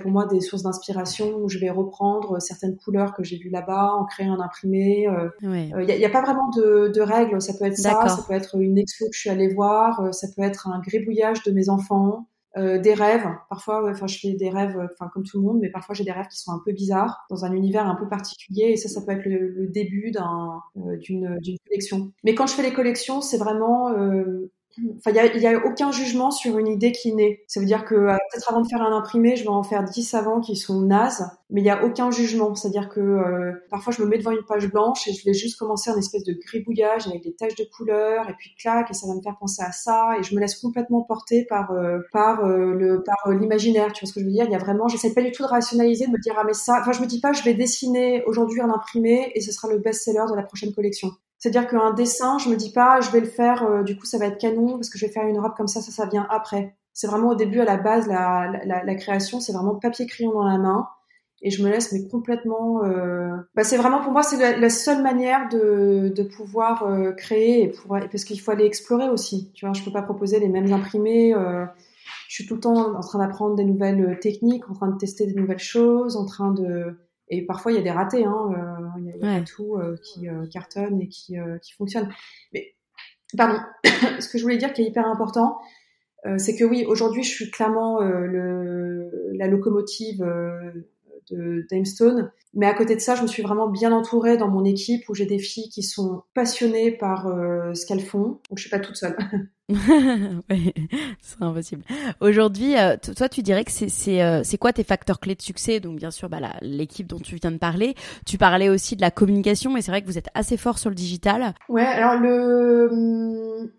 Pour moi, des sources d'inspiration où je vais reprendre certaines couleurs que j'ai vues là-bas, en créer un imprimé. Il n'y a, y a, pas vraiment de, de, règles. Ça peut être ça, ça peut être une expo que je suis allée voir, ça peut être un gribouillage de mes enfants. Euh, des rêves. Parfois, enfin, je fais des rêves, enfin comme tout le monde, mais parfois j'ai des rêves qui sont un peu bizarres, dans un univers un peu particulier. Et ça, ça peut être le, le début d'un euh, d'une d'une collection. Mais quand je fais les collections, c'est vraiment euh, Enfin, il y a, a, aucun jugement sur une idée qui naît. Ça veut dire que euh, peut-être avant de faire un imprimé, je vais en faire 10 avant qui sont nazes, mais il y a aucun jugement. C'est-à-dire que euh, parfois je me mets devant une page blanche et je vais juste commencer un espèce de gribouillage avec des taches de couleur et puis clac et ça va me faire penser à ça et je me laisse complètement porter par euh, par le par l'imaginaire. Tu vois ce que je veux dire? Il y a vraiment, j'essaie pas du tout de rationaliser, de me dire ah mais ça. Enfin, je me dis pas je vais dessiner aujourd'hui un imprimé et ce sera le best-seller de la prochaine collection. C'est-à-dire qu'un dessin, je me dis pas, je vais le faire, euh, du coup ça va être canon parce que je vais faire une robe comme ça, ça, ça vient après. C'est vraiment au début, à la base, la, la, la création, c'est vraiment papier crayon dans la main et je me laisse mais complètement. Euh... Bah, c'est vraiment pour moi, c'est la, seule manière de, de pouvoir euh, créer et pour, parce qu'il faut aller explorer aussi. Tu vois, je peux pas proposer les mêmes imprimés. Euh, je suis tout le temps en train d'apprendre des nouvelles techniques, en train de tester des nouvelles choses, en train de et parfois, il y a des ratés. Hein, euh, il y a, ouais. tout euh, qui euh, cartonne et qui, qui fonctionne. Mais, pardon, *coughs* ce que je voulais dire qui est hyper important, c'est que oui, aujourd'hui, je suis clairement le, la locomotive de Damestone. Mais à côté de ça, je me suis vraiment bien entourée dans mon équipe où j'ai des filles qui sont passionnées par ce qu'elles font. Donc je suis pas toute seule. *laughs* *laughs* oui, *laughs* ce serait impossible. Aujourd'hui, euh, toi, tu dirais que euh, c'est quoi tes facteurs clés de succès? Donc bien sûr, bah, l'équipe dont tu viens de parler. Tu parlais aussi de la communication, mais c'est vrai que vous êtes assez fort sur le digital. Ouais, alors le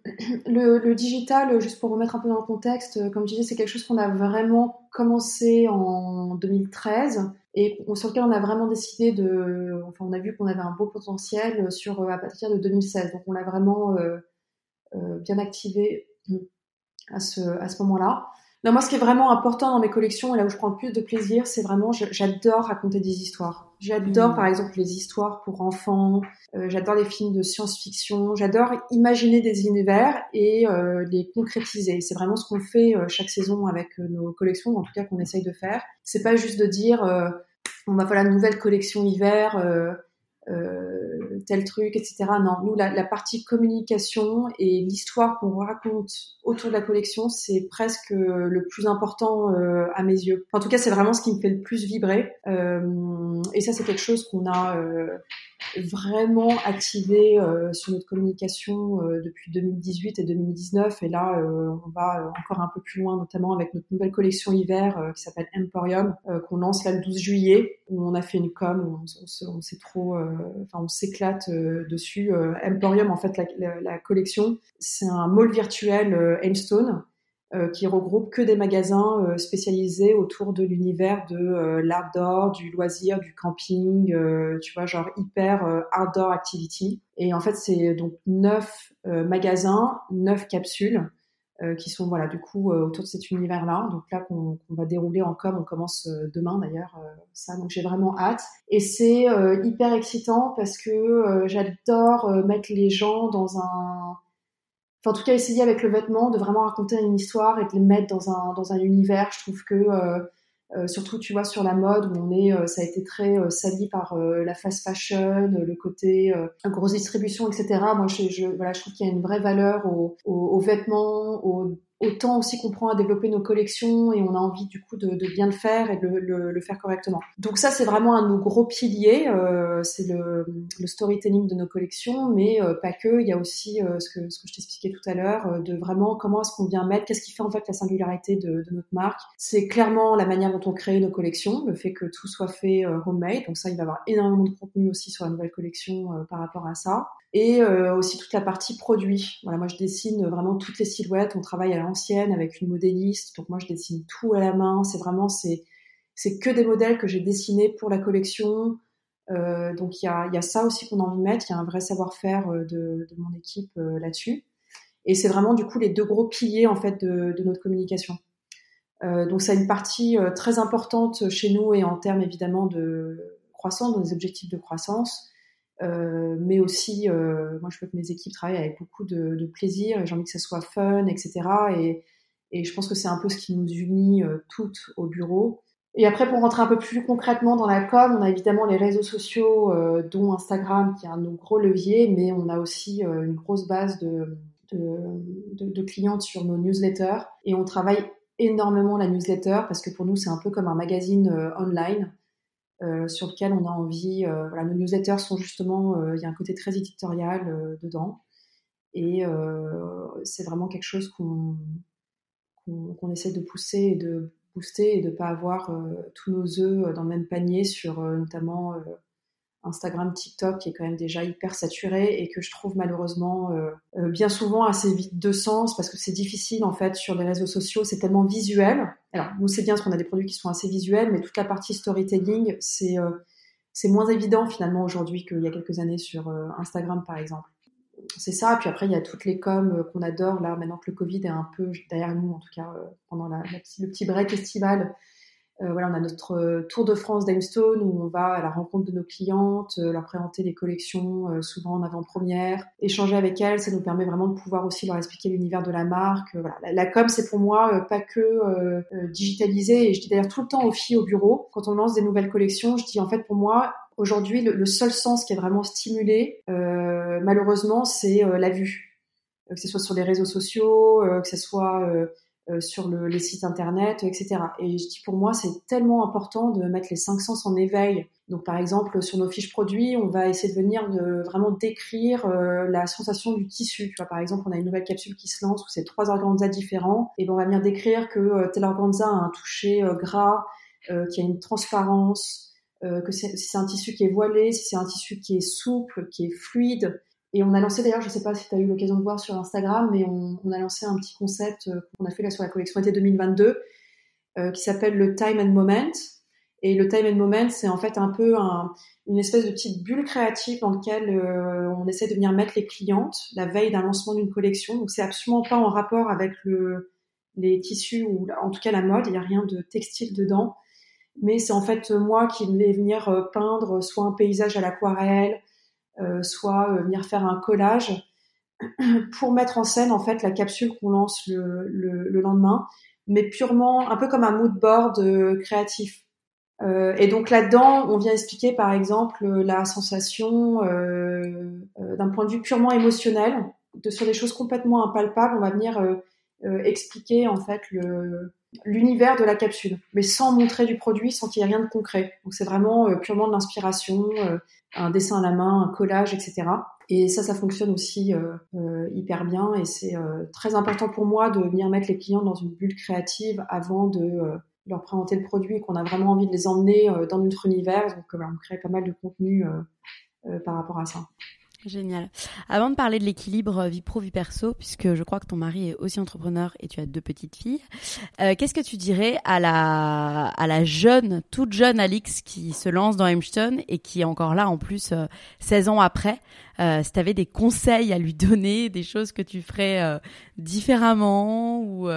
digital, juste pour remettre un peu dans le contexte, comme je disais, c'est quelque chose qu'on a vraiment commencé en 2013 et sur lequel on a vraiment décidé de, enfin on a vu qu'on avait un beau potentiel sur à partir de 2016, donc on l'a vraiment euh, bien activé à ce à ce moment-là. Non, moi, ce qui est vraiment important dans mes collections et là où je prends le plus de plaisir, c'est vraiment, j'adore raconter des histoires. J'adore, mmh. par exemple, les histoires pour enfants. Euh, j'adore les films de science-fiction. J'adore imaginer des univers et euh, les concrétiser. C'est vraiment ce qu'on fait euh, chaque saison avec euh, nos collections, en tout cas qu'on essaye de faire. C'est pas juste de dire, euh, on va voilà, nouvelle collection hiver. Euh, tel truc, etc. Non, nous, la, partie communication et l'histoire qu'on raconte autour de la collection, c'est presque le plus important euh, à mes yeux. En tout cas, c'est vraiment ce qui me fait le plus vibrer. Euh, et ça, c'est quelque chose qu'on a vraiment activé euh, sur notre communication euh, depuis 2018 et 2019 et là euh, on va encore un peu plus loin notamment avec notre nouvelle collection hiver qui s'appelle Emporium qu'on lance là le 12 juillet où on a fait une com où on, on, s'est trop enfin on s'éclate dessus Emporium en fait la, collection c'est un mall virtuel Aimstone euh, qui regroupe que des magasins euh, spécialisés autour de l'univers de euh, l'outdoor, du loisir, du camping, tu vois, genre hyper outdoor activity. Et en fait, c'est donc neuf magasins, neuf capsules qui sont voilà du coup autour de cet univers-là. Donc là qu'on va dérouler en com, on commence demain d'ailleurs ça. Donc j'ai vraiment hâte et c'est hyper excitant parce que j'adore mettre les gens dans un enfin, en tout cas essayer avec le vêtement de vraiment raconter une histoire et de les mettre dans un dans un univers. Je trouve que euh, euh surtout tu vois sur la mode où on est, euh, ça a été très euh, sali par la fast fashion, le côté grosse distribution, etc. Moi, je, je voilà, je trouve qu'il y a une vraie valeur aux, aux vêtements, aux autant aussi qu'on prend à développer nos collections et on a envie du coup de, de bien le faire et de le, le, faire correctement. Donc ça c'est vraiment un de nos gros piliers, euh, c'est le, le, storytelling de nos collections, mais euh, pas que. Il y a aussi euh, ce que ce que je t'expliquais tout à l'heure euh, de vraiment comment est-ce qu'on vient mettre, qu'est-ce qui fait en fait la singularité de, de notre marque. C'est clairement la manière dont on crée nos collections, le fait que tout soit fait homemade. Donc ça il va y avoir énormément de contenu aussi sur la nouvelle collection par rapport à ça. Et euh, aussi toute la partie produit. Voilà, moi je dessine vraiment toutes les silhouettes. On travaille à l'ancienne avec une modéliste, donc moi je dessine tout à la main. C'est vraiment c'est c'est que des modèles que j'ai dessinés pour la collection. Euh, donc il y a, y a ça aussi qu'on a envie de mettre. Il y a un vrai savoir-faire euh, de, de, mon équipe euh, là-dessus. Et c'est vraiment du coup les deux gros piliers en fait de, de notre communication. Euh, donc ça a une partie très importante chez nous et en termes évidemment de croissance, dans les objectifs de croissance. Euh, mais aussi, euh, moi je veux que mes équipes travaillent avec beaucoup de, plaisir et j'ai envie que ça soit fun, etc. Et, je pense que c'est un peu ce qui nous unit euh, toutes au bureau. Et après, pour rentrer un peu plus concrètement dans la com, on a évidemment les réseaux sociaux, euh, dont Instagram, qui est un de nos gros leviers, mais on a aussi une grosse base de, de, clientes sur nos newsletters. Et on travaille énormément la newsletter parce que pour nous, c'est un peu comme un magazine online. Euh, sur lequel on a envie. Euh, voilà, nos newsletters sont justement, euh, il y a un côté très éditorial dedans, et c'est vraiment quelque chose qu'on essaie de pousser et de booster et de pas avoir tous nos œufs dans le même panier sur notamment Instagram, TikTok qui est quand même déjà hyper saturé et que je trouve malheureusement euh, euh, bien souvent assez vite de sens parce que c'est difficile en fait sur les réseaux sociaux, c'est tellement visuel. Alors nous c'est bien parce qu'on a des produits qui sont assez visuels, mais toute la partie storytelling c'est euh, moins évident finalement aujourd'hui qu'il y a quelques années sur Instagram par exemple. C'est ça, puis après il y a toutes les coms qu'on adore là maintenant que le Covid est un peu derrière nous en tout cas pendant la, le petit break estival euh, voilà, on a notre euh, tour de France d'Aimstone où on va à la rencontre de nos clientes, euh, leur présenter les collections, souvent en avant-première, échanger avec elles. Ça nous permet vraiment de pouvoir aussi leur expliquer l'univers de la marque. voilà, la, com c'est pour moi pas que digitaliser. Et je dis d'ailleurs tout le temps aux filles au bureau quand on lance des nouvelles collections, je dis en fait pour moi aujourd'hui le, seul sens qui est vraiment stimulé, malheureusement, c'est la vue, que ce soit sur les réseaux sociaux, que ce soit sur le, les sites internet, etc. Et je dis pour moi, c'est tellement important de mettre les cinq sens en éveil. Donc par exemple, sur nos fiches produits, on va essayer de venir de vraiment décrire euh, la sensation du tissu. Tu vois, par exemple, on a une nouvelle capsule qui se lance où c'est trois organzas différents, et ben on va venir décrire que euh, tel organza a un toucher gras, qui a une transparence, que si c'est un tissu qui est voilé, si c'est un tissu qui est souple, qui est fluide, et on a lancé d'ailleurs, je ne sais pas si tu as eu l'occasion de voir sur Instagram, mais on, a lancé un petit concept euh, qu'on a fait là sur la collection été 2022 euh, qui s'appelle le Time and Moment. Et le Time and Moment, c'est en fait un peu un, une espèce de petite bulle créative dans laquelle euh, on essaie de venir mettre les clientes la veille d'un lancement d'une collection. Donc c'est absolument pas en rapport avec le, les tissus ou en tout cas la mode. Il n'y a rien de textile dedans. Mais c'est en fait moi qui vais venir euh, peindre soit un paysage à l'aquarelle, euh, soit euh, venir faire un collage *clears throat* pour mettre en scène en fait la capsule qu'on lance le, le, le, lendemain, mais purement un peu comme un mood board euh, créatif. Euh, et donc là-dedans, on vient expliquer par exemple la sensation euh, d'un point de vue purement émotionnel, de, sur des choses complètement impalpables. On va venir expliquer en fait le, l'univers de la capsule, mais sans montrer du produit, sans qu'il y ait rien de concret. Donc c'est vraiment euh, purement de l'inspiration, euh, un dessin à la main, un collage, etc. Et ça, ça fonctionne aussi euh, hyper bien et c'est très important pour moi de venir mettre les clients dans une bulle créative avant de leur présenter le produit qu'on a vraiment envie de les emmener dans notre univers. Donc on crée pas mal de contenu par rapport à ça. Génial. Avant de parler de l'équilibre euh, vie pro vie perso, puisque je crois que ton mari est aussi entrepreneur et tu as deux petites filles, euh, qu'est-ce que tu dirais à la à la jeune, toute jeune Alix qui se lance dans Hemstone et qui est encore là en plus euh, 16 ans après euh, Si tu avais des conseils à lui donner, des choses que tu ferais différemment ou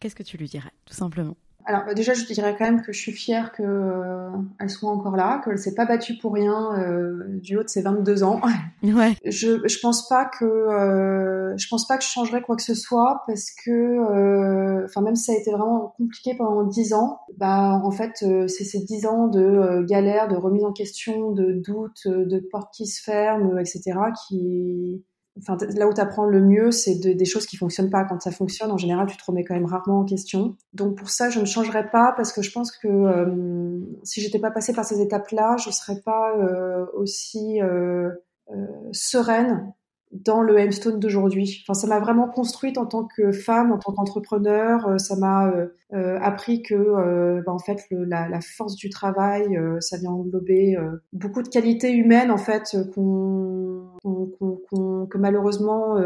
qu'est-ce que tu lui dirais tout simplement? Alors bah, déjà, je dirais quand même que je suis fière qu'elle euh, soit encore là, qu'elle s'est pas battue pour rien euh, du haut de ses 22 ans. *laughs* Ouais. Je je pense pas que euh, je pense pas que je changerais quoi que ce soit parce que euh, enfin même si ça a été vraiment compliqué pendant 10 ans, bah en fait euh, c'est ces 10 ans de galère, de remise en question, de doute, de portes qui se ferment, etc. qui enfin là où tu apprends le mieux, c'est de, des choses qui fonctionnent pas. Quand ça fonctionne, en général, tu te remets quand même rarement en question. Donc pour ça, je ne changerais pas parce que je pense que euh, si j'étais pas passée par ces étapes-là, je serais pas euh, aussi euh, euh, sereine dans le Hemstone d'aujourd'hui. Enfin, ça m'a vraiment construite en tant que femme, en tant qu'entrepreneur. Euh, ça m'a euh, euh, appris que, bah, en fait, le, la, la, force du travail, ça vient englober beaucoup de qualités humaines, en fait, qu'on qu'on que malheureusement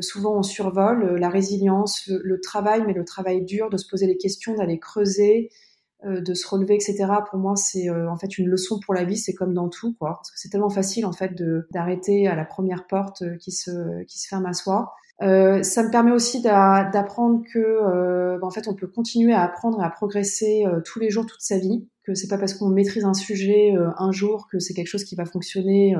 souvent on survole, la résilience, le, travail, mais le travail dur, de se poser les questions, d'aller creuser, de se relever, etc. Pour moi, c'est en fait une leçon pour la vie. C'est comme dans tout, quoi. Parce que c'est tellement facile en fait de d'arrêter à la première porte qui se qui se ferme à soi. Euh, ça me permet aussi d'apprendre que, euh, bah, en fait, on peut continuer à apprendre et à progresser euh, tous les jours, toute sa vie. Que c'est pas parce qu'on maîtrise un sujet un jour que c'est quelque chose qui va fonctionner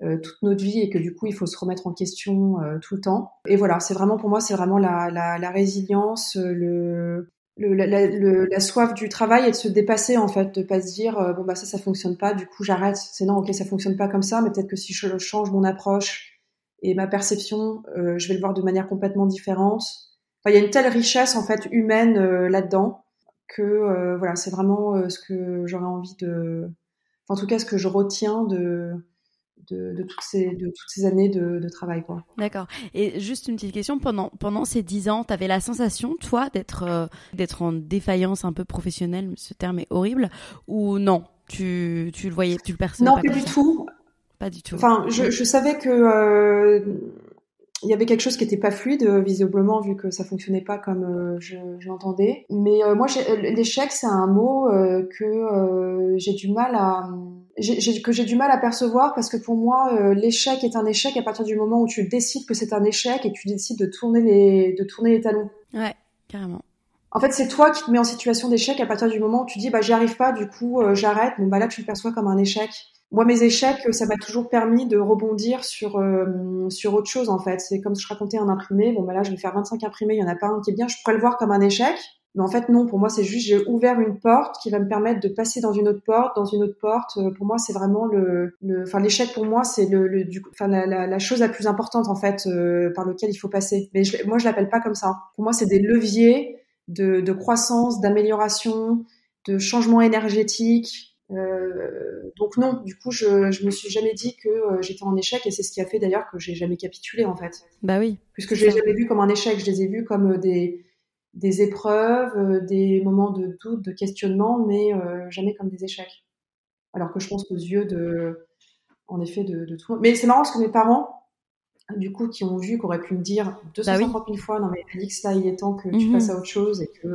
toute notre vie et que du coup il faut se remettre en question tout le temps. Et voilà, c'est vraiment pour moi, c'est vraiment la, la, la, résilience, le, le, la, la, soif du travail et de se dépasser en fait, de pas se dire bon bah ça ça fonctionne pas, du coup j'arrête. C'est non, ok ça fonctionne pas comme ça, mais peut-être que si je change mon approche et ma perception, euh, je vais le voir de manière complètement différente. Enfin, il y a une telle richesse en fait humaine euh, là-dedans que euh, voilà, c'est vraiment ce que j'aurais envie de, en tout cas ce que je retiens de de, de, toutes ces de toutes ces années de, de travail. D'accord. Et juste une petite question pendant pendant ces dix ans, tu avais la sensation toi d'être d'être en défaillance un peu professionnelle, ce terme est horrible ou non? Tu tu le voyais, tu le percevais Non, pas, du tout. Pas du tout. Enfin, je, je savais que euh, il y avait quelque chose qui était pas fluide visiblement vu que ça fonctionnait pas comme euh, je, je l'entendais. Mais euh, moi, l'échec, c'est un mot euh, que j'ai du mal à que j'ai du mal à percevoir parce que pour moi, l'échec est un échec à partir du moment où tu décides que c'est un échec et tu décides de tourner les de tourner les talons. Ouais, carrément. En fait, c'est toi qui te mets en situation d'échec à partir du moment où tu dis bah j'y arrive pas, du coup j'arrête. Bon bah là tu le perçois comme un échec moi, mes échecs, ça m'a toujours permis de rebondir sur euh, sur autre chose en fait. C'est comme je racontais un imprimé. Bon, bah là, je vais faire 25 imprimés. Il y en a pas un qui est bien. Je pourrais le voir comme un échec, mais en fait, non. Pour moi, c'est juste j'ai ouvert une porte qui va me permettre de passer dans une autre porte, dans une autre porte. Euh, pour moi, c'est vraiment le, le, enfin l'échec pour moi, c'est le, le du, enfin la, la, la, chose la plus importante en fait euh, par lequel il faut passer. Mais je, moi, je l'appelle pas comme ça. Pour moi, c'est des leviers de, de croissance, d'amélioration, de changement énergétique euh, donc non, du coup, je, je me suis jamais dit que euh, j'étais en échec et c'est ce qui a fait d'ailleurs que j'ai jamais capitulé en fait. Bah oui. Puisque je les ai jamais vus comme un échec, je les ai vus comme euh, des des épreuves, des moments de doute, de questionnement, mais jamais comme des échecs. Alors que je pense aux yeux de, en effet, de, de tout le monde. Mais c'est marrant parce que mes parents, du coup, qui ont vu, qui auraient pu me dire 250 000 bah fois, non mais Alix, là, il est temps que tu mhm. passes à autre chose et que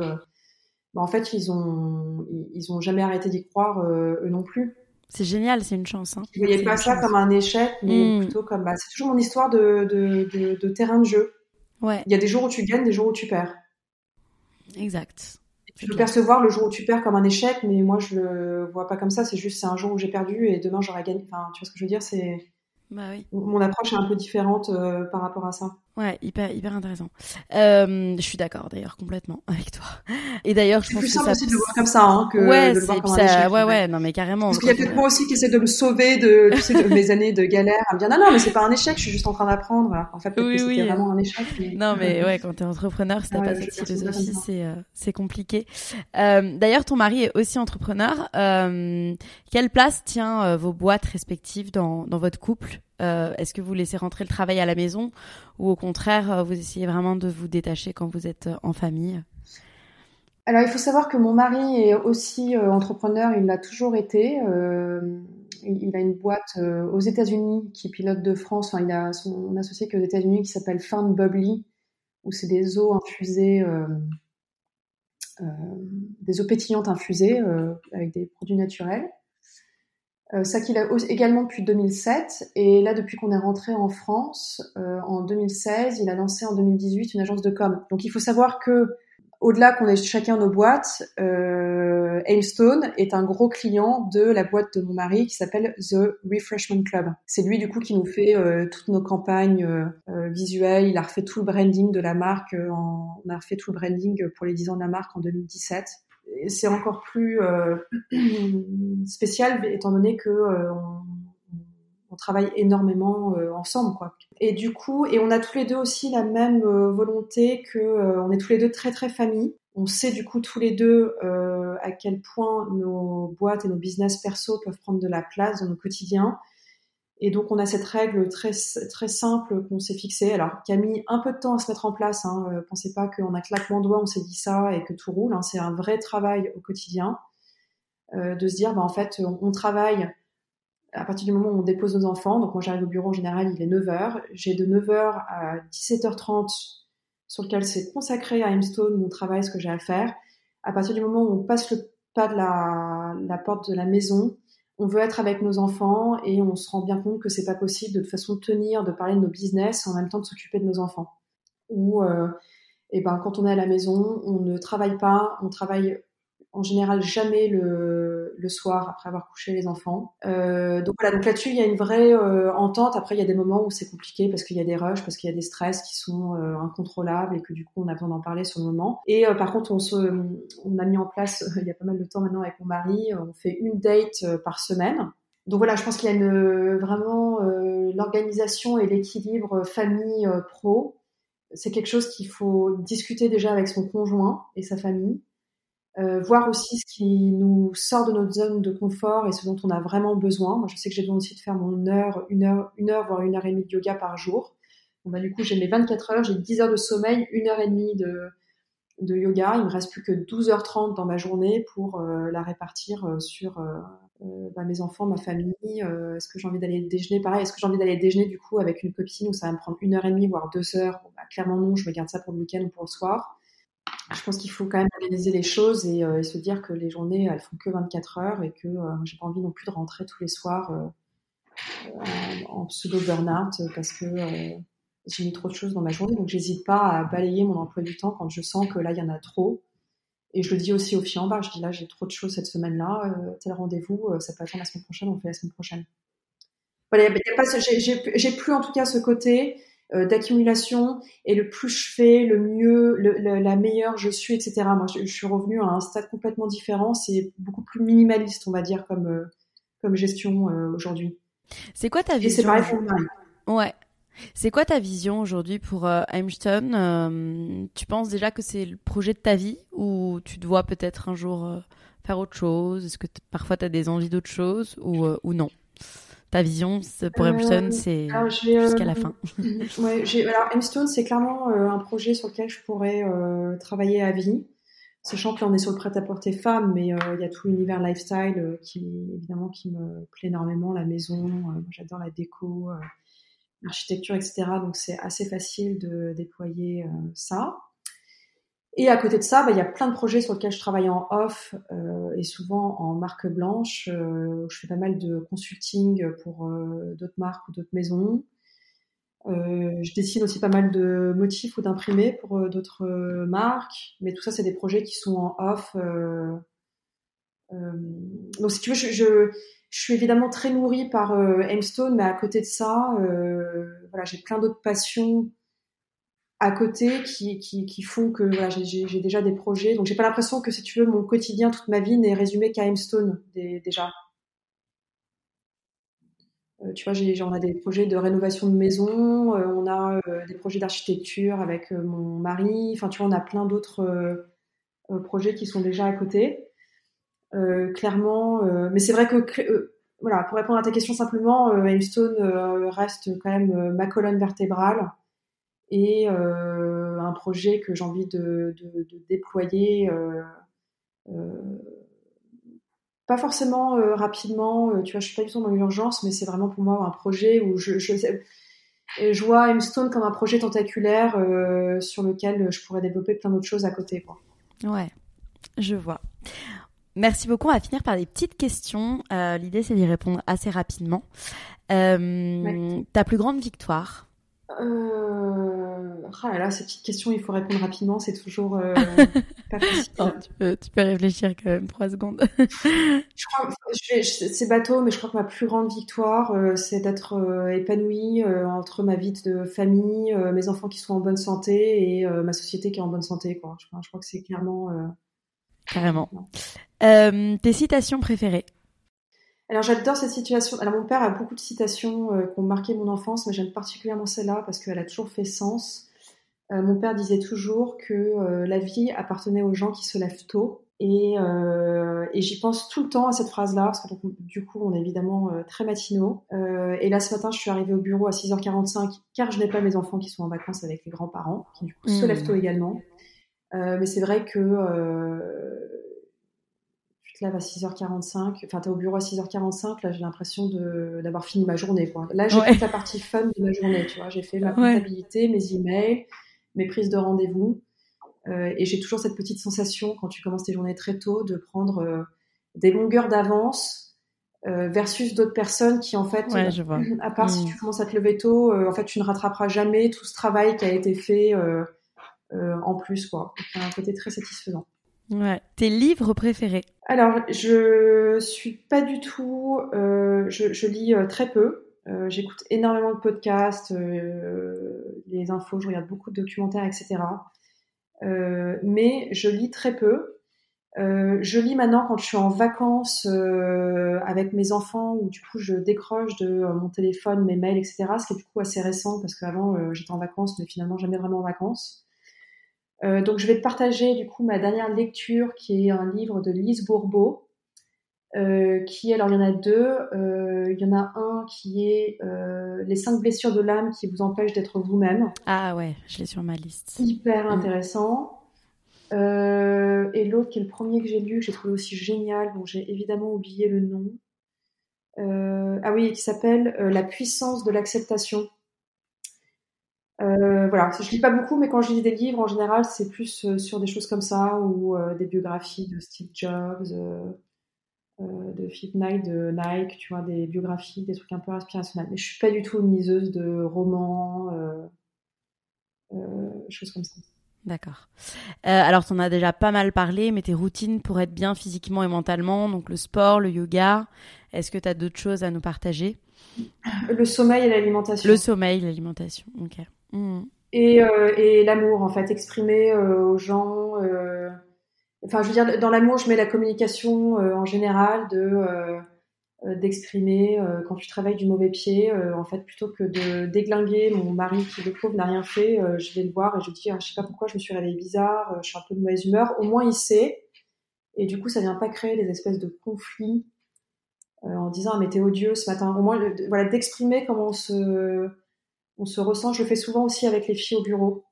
bah, en fait, ils ont, ils ont jamais arrêté d'y croire euh, eux non plus. C'est génial, c'est une chance. Hein. Ils voyaient pas ça comme un échec, mais hmm. plutôt comme, bah, c'est toujours mon histoire de, de, de, de, terrain de jeu. Ouais. Il y a des jours où tu gagnes, des jours où tu perds. Exact. Tu peux percevoir le jour où tu perds comme un échec, mais moi je le vois pas comme ça. C'est juste c'est un jour où j'ai perdu et demain j'aurai gagné. Enfin, tu vois ce que je veux dire? C'est bah oui. mon approche est un peu différente euh, par rapport à ça. Ouais, hyper, hyper intéressant. Euh, je suis d'accord d'ailleurs complètement *laughs* avec toi. Et d'ailleurs, je pense plus simple aussi de le voir comme ça hein, que ouais, de le voir comme ça, échec, Ouais, ouais, non mais carrément. Parce qu'il y a peut-être moi aussi qui essaie de me sauver de, tu sais, de mes années de galère, à me dire non, non, mais c'est pas un échec, je suis juste en train d'apprendre. En fait, que c'était vraiment un échec. Non, *laughs* mais ouais, quand t'es entrepreneur, si t'as pas cette philosophie, c'est euh, c'est compliqué. Euh, d'ailleurs, ton mari est aussi entrepreneur. Euh, quelle place tient euh, vos boîtes respectives dans dans votre couple? Euh, Est-ce que vous laissez rentrer le travail à la maison ou au contraire, euh, vous essayez vraiment de vous détacher quand vous êtes euh, en famille? Alors, il faut savoir que mon mari est aussi entrepreneur, il l'a toujours été. il a une boîte aux États-Unis qui pilote de France. Enfin, il a son associé qui est aux États-Unis qui s'appelle Found Bubbly, où c'est des eaux infusées, des eaux pétillantes infusées avec des produits naturels. Euh, ça qu'il a également depuis 2007 et là depuis qu'on est rentré en France euh, en 2016, il a lancé en 2018 une agence de com. Donc il faut savoir que au-delà qu'on ait chacun nos boîtes, euh, Aimstone est un gros client de la boîte de mon mari qui s'appelle The Refreshment Club. C'est lui du coup qui nous fait euh, toutes nos campagnes visuelles. Il a refait tout le branding de la marque. En, on a refait tout le branding pour les 10 ans de la marque en 2017 c'est encore plus euh, *clears throat* spécial étant donné que euh, on, travaille énormément euh, ensemble quoi. Et du coup, et on a tous les deux aussi la même volonté que on est tous les deux très très famille. On sait du coup tous les deux à quel point nos boîtes et nos business perso peuvent prendre de la place dans nos quotidiens et donc on a cette règle très très simple qu'on s'est fixée, alors qui a mis un peu de temps à se mettre en place. Hein. Euh, pensez pas qu'on a claquement de doigts, on s'est dit ça et que tout roule. Hein. C'est un vrai travail au quotidien euh, de se dire, bah, en fait, on, travaille à partir du moment où on dépose nos enfants, donc moi j'arrive au bureau en général, il est 9h, j'ai de 9h à 17h30 sur lequel c'est consacré à Hemstone, mon travail, ce que j'ai à faire. À partir du moment où on passe le pas de la porte de la maison, on veut être avec nos enfants et on se rend bien compte que c'est pas possible de façon tenir, de parler de nos business en même temps de s'occuper de nos enfants. Ou euh, et ben quand on est à la maison, on ne travaille pas, on travaille en général jamais le, le soir après avoir couché les enfants. Euh, donc voilà, donc là-dessus il y a une vraie euh, entente. Après il y a des moments où c'est compliqué parce qu'il y a des rushs, parce qu'il y a des stress qui sont euh, incontrôlables et que du coup on a besoin d'en parler sur le moment. Et par contre on a mis en place *laughs* il y a pas mal de temps maintenant avec mon mari, on fait une date par semaine. Donc voilà, je pense qu'il y a vraiment l'organisation et l'équilibre famille pro. C'est quelque chose qu'il faut discuter déjà avec son conjoint et sa famille euh, voir aussi ce qui nous sort de notre zone de confort et ce dont on a vraiment besoin. Moi, je sais que j'ai besoin aussi de faire mon heure, une heure, une heure, voire une heure et demie de yoga par jour. Bon, bah, du coup, j'ai mes 24 heures, j'ai 10 heures de sommeil, une heure et demie de, de yoga. Il me reste plus que 12h30 dans ma journée pour euh, la répartir euh, sur euh, euh, bah, mes enfants, ma famille. Est-ce que j'ai envie d'aller déjeuner? Pareil, est-ce que j'ai envie d'aller déjeuner du coup avec une copine où ça va me prendre une heure et demie, voire deux heures? Bon, bah, Clairement non, je me garde ça pour le week-end ou pour le soir je pense qu'il faut quand même organiser les choses euh, et, se dire que les journées elles font que 24 heures et que euh, j'ai pas envie non plus de rentrer tous les soirs euh, en, pseudo burn-out parce que j'ai mis trop de choses dans ma journée. Donc j'hésite pas à balayer mon emploi du temps quand je sens que là il y en a trop. Et je le dis aussi aux bas. Je dis là j'ai trop de choses cette semaine là tel rendez-vous ça peut attendre la semaine prochaine on fait la semaine prochaine. Voilà, j'ai plus en tout cas ce côté d'accumulation et le plus je fais, le mieux, la meilleure je suis, etc. Moi, je, suis revenue à un stade complètement différent. C'est beaucoup plus minimaliste, on va dire, comme euh, comme gestion euh, aujourd'hui. C'est quoi ta vision Et c'est pareil. Ouais. C'est quoi ta vision aujourd'hui pour euh, Tu penses déjà que c'est le projet de ta vie ou tu te vois peut-être un jour faire autre chose? Est-ce que parfois tu as des envies d'autre chose ou, ou non? Ta vision pour Hemstone, euh, c'est jusqu'à la euh, fin. *laughs* ouais, alors Hemstone, c'est clairement euh, un projet sur lequel je pourrais travailler à vie, sachant que là on est sur le prêt-à-porter femme, mais il y a tout l'univers lifestyle qui évidemment qui me plaît énormément, la maison, j'adore la déco, l'architecture, etc. Donc c'est assez facile de déployer ça. Et à côté de ça, bah, il y a plein de projets sur lesquels je travaille en off euh, et souvent en marque blanche. Euh, je fais pas mal de consulting pour euh, d'autres marques ou d'autres maisons. Euh, je dessine aussi pas mal de motifs ou d'imprimés pour euh, d'autres marques. Mais tout ça, c'est des projets qui sont en off. donc si tu veux, je, je, je, suis évidemment très nourrie par Hemstone, mais à côté de ça, voilà, j'ai plein d'autres passions à côté qui, font que voilà, j'ai déjà des projets. Donc j'ai pas l'impression que si tu veux mon quotidien, toute ma vie n'est résumé qu'à Hemstone déjà. Euh, tu vois, on a des projets de rénovation de maison, euh, on a euh, des projets d'architecture avec mon mari. Enfin, tu vois, on a plein d'autres projets qui sont déjà à côté. clairement, mais c'est vrai que voilà, pour répondre à ta question simplement, Hemstone reste quand même ma colonne vertébrale et euh, un projet que j'ai envie de, déployer euh, euh, pas forcément rapidement, tu vois, je suis pas du tout dans l'urgence, mais c'est vraiment pour moi un projet où je, je, je vois Hemstone comme un projet tentaculaire sur lequel je pourrais développer plein d'autres choses à côté. Quoi. Ouais, je vois. Merci beaucoup. On va finir par des petites questions. L'idée, c'est d'y répondre assez rapidement. Ta plus grande victoire? Euh... Ah là, cette petite question, il faut répondre rapidement, c'est toujours euh, *laughs* pas facile. tu, peux, tu, peux, réfléchir quand même trois secondes. *laughs* je crois, c'est bateau, mais je crois que ma plus grande victoire, euh, c'est d'être euh, épanouie euh, entre ma vie de famille, mes enfants qui sont en bonne santé et ma société qui est en bonne santé. Quoi. Je, je crois que c'est clairement. Carrément. tes citations préférées? Alors j'adore cette situation. Alors mon père a beaucoup de citations euh, qui ont marqué mon enfance, mais j'aime particulièrement celle-là parce qu'elle a toujours fait sens. Euh, mon père disait toujours que euh, la vie appartenait aux gens qui se lèvent tôt. Et, j'y pense tout le temps à cette phrase-là, parce que du coup, on est évidemment très matinaux. et là, ce matin, je suis arrivée au bureau à 6h45, car je n'ai pas mes enfants qui sont en vacances avec les grands-parents, qui du coup se lèvent tôt également. mais c'est vrai que tu te lèves à 6h45, enfin, t'es au bureau à 6h45, là, j'ai l'impression d'avoir fini ma journée, quoi. Là, j'ai fait la partie fun de ma journée, tu vois. J'ai fait ma comptabilité, mes emails, mes prises de rendez-vous. Euh, et j'ai toujours cette petite sensation, quand tu commences tes journées très tôt, de prendre euh, des longueurs d'avance euh, versus d'autres personnes qui, en fait, *clears throat* à part si mm. tu commences à te lever tôt, en fait, tu ne rattraperas jamais tout ce travail qui a été fait en plus, quoi. C'est un côté très satisfaisant. Tes livres préférés? Alors, je suis pas du tout. Euh, je, lis euh, très peu. Euh, J'écoute énormément de podcasts, les infos, je regarde beaucoup de documentaires, etc. Mais je lis très peu. je lis maintenant quand je suis en vacances avec mes enfants, où du coup je décroche de mon téléphone, mes mails, etc. Ce qui est du coup assez récent parce qu'avant j'étais en vacances, mais finalement jamais vraiment en vacances. Euh, donc je vais te partager du coup ma dernière lecture qui est un livre de Lise Bourbeau. Euh, qui alors il y en a deux. Euh, il y en a un qui est Les cinq blessures de l'âme qui vous empêchent d'être vous-même. Ah ouais, je l'ai sur ma liste. Hyper mm. intéressant. et l'autre qui est le premier que j'ai lu, que j'ai trouvé aussi génial, dont j'ai évidemment oublié le nom. ah oui, qui s'appelle La puissance de l'acceptation euh, voilà, je lis pas beaucoup, mais quand je lis des livres, en général, c'est plus euh, sur des choses comme ça ou euh, des biographies de Steve Jobs, de Philip Knight, de Nike, tu vois, des biographies, des trucs un peu inspirationnels. Mais je suis pas du tout une liseuse de romans, choses comme ça. D'accord. alors, tu en as déjà pas mal parlé, mais tes routines pour être bien physiquement et mentalement, donc le sport, le yoga, est-ce que tu as d'autres choses à nous partager? Le sommeil et l'alimentation. Le sommeil, l'alimentation, ok. Mm. Et, euh, et l'amour, en fait, exprimer euh, aux gens. Euh, enfin, je veux dire, dans l'amour, je mets la communication en général de d'exprimer quand tu travailles du mauvais pied. en fait, plutôt que de déglinguer mon mari qui, le pauvre, n'a rien fait, je vais le voir et je dis, ah, je sais pas pourquoi je me suis réveillée bizarre, je suis un peu de mauvaise humeur. Au moins, il sait. Et du coup, ça vient pas créer des espèces de conflits en disant, ah, mais t'es odieux ce matin. Au moins, voilà, d'exprimer comment on se on se ressent. Je le fais souvent aussi avec les filles au bureau.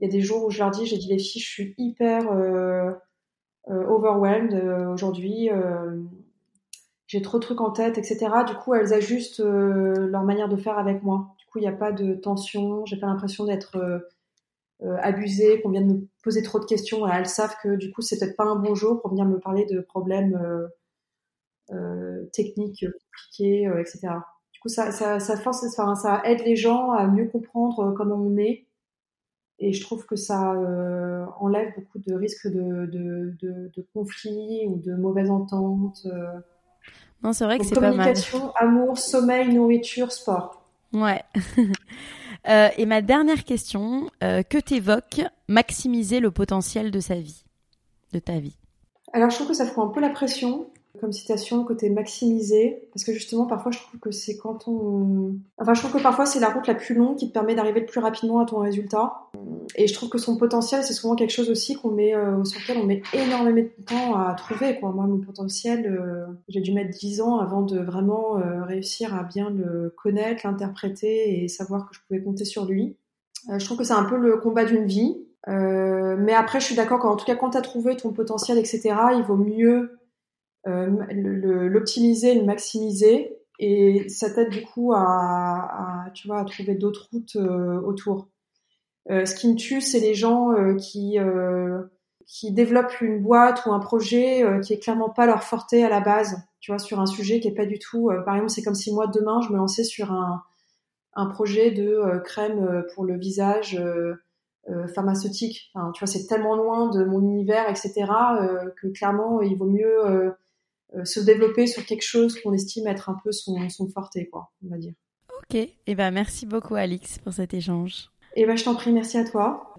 Il y a des jours où je leur dis, j'ai dit les filles, je suis hyper euh, euh, overwhelmed euh, aujourd'hui. j'ai trop de trucs en tête, etc. Du coup, elles ajustent leur manière de faire avec moi. Du coup, il n'y a pas de tension. J'ai pas l'impression d'être abusée, qu'on vienne me poser trop de questions. elles savent que du coup, c'est peut-être pas un bon jour pour venir me parler de problèmes techniques compliqués, etc ça, ça, force, ça aide les gens à mieux comprendre euh, comment on est. Et je trouve que ça euh, enlève beaucoup de risques de, de, conflits ou de mauvaises ententes. Euh. Non, c'est vrai que c'est pas mal. Communication, amour, sommeil, nourriture, sport. Ouais. *laughs* et ma dernière question, que t'évoque maximiser le potentiel de sa vie, de ta vie? Alors, je trouve que ça fout un peu la pression comme citation, côté maximisé, parce que justement, parfois, je trouve que c'est quand on... Enfin, je trouve que parfois, c'est la route la plus longue qui te permet d'arriver le plus rapidement à ton résultat. Et je trouve que son potentiel, c'est souvent quelque chose aussi qu'on met, euh, sur lequel on met énormément de temps à trouver, quoi. Moi, mon potentiel, euh, j'ai dû mettre 10 ans avant de vraiment euh, réussir à bien le connaître, l'interpréter et savoir que je pouvais compter sur lui. je trouve que c'est un peu le combat d'une vie. mais après, je suis d'accord qu'en tout cas, quand tu as trouvé ton potentiel, etc., il vaut mieux l'optimiser, le, maximiser, et ça t'aide du coup à, tu vois, à trouver d'autres routes euh, autour. Euh, ce qui me tue, c'est les gens qui qui développent une boîte ou un projet qui est clairement pas leur forté à la base, tu vois, sur un sujet qui est pas du tout. par exemple, c'est comme si moi demain je me lançais sur un un projet de crème pour le visage pharmaceutique. Tu vois, c'est tellement loin de mon univers, etc., que clairement il vaut mieux euh, se développer sur quelque chose qu'on estime être un peu son, son forté, quoi, on va dire. Ok, et eh ben merci beaucoup Alix pour cet échange. Et eh ben je t'en prie, merci à toi.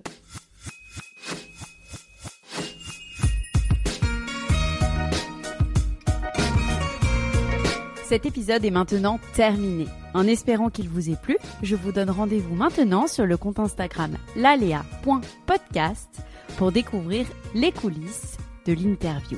Cet épisode est maintenant terminé. En espérant qu'il vous ait plu, je vous donne rendez-vous maintenant sur le compte Instagram lalea.podcast pour découvrir les coulisses de l'interview.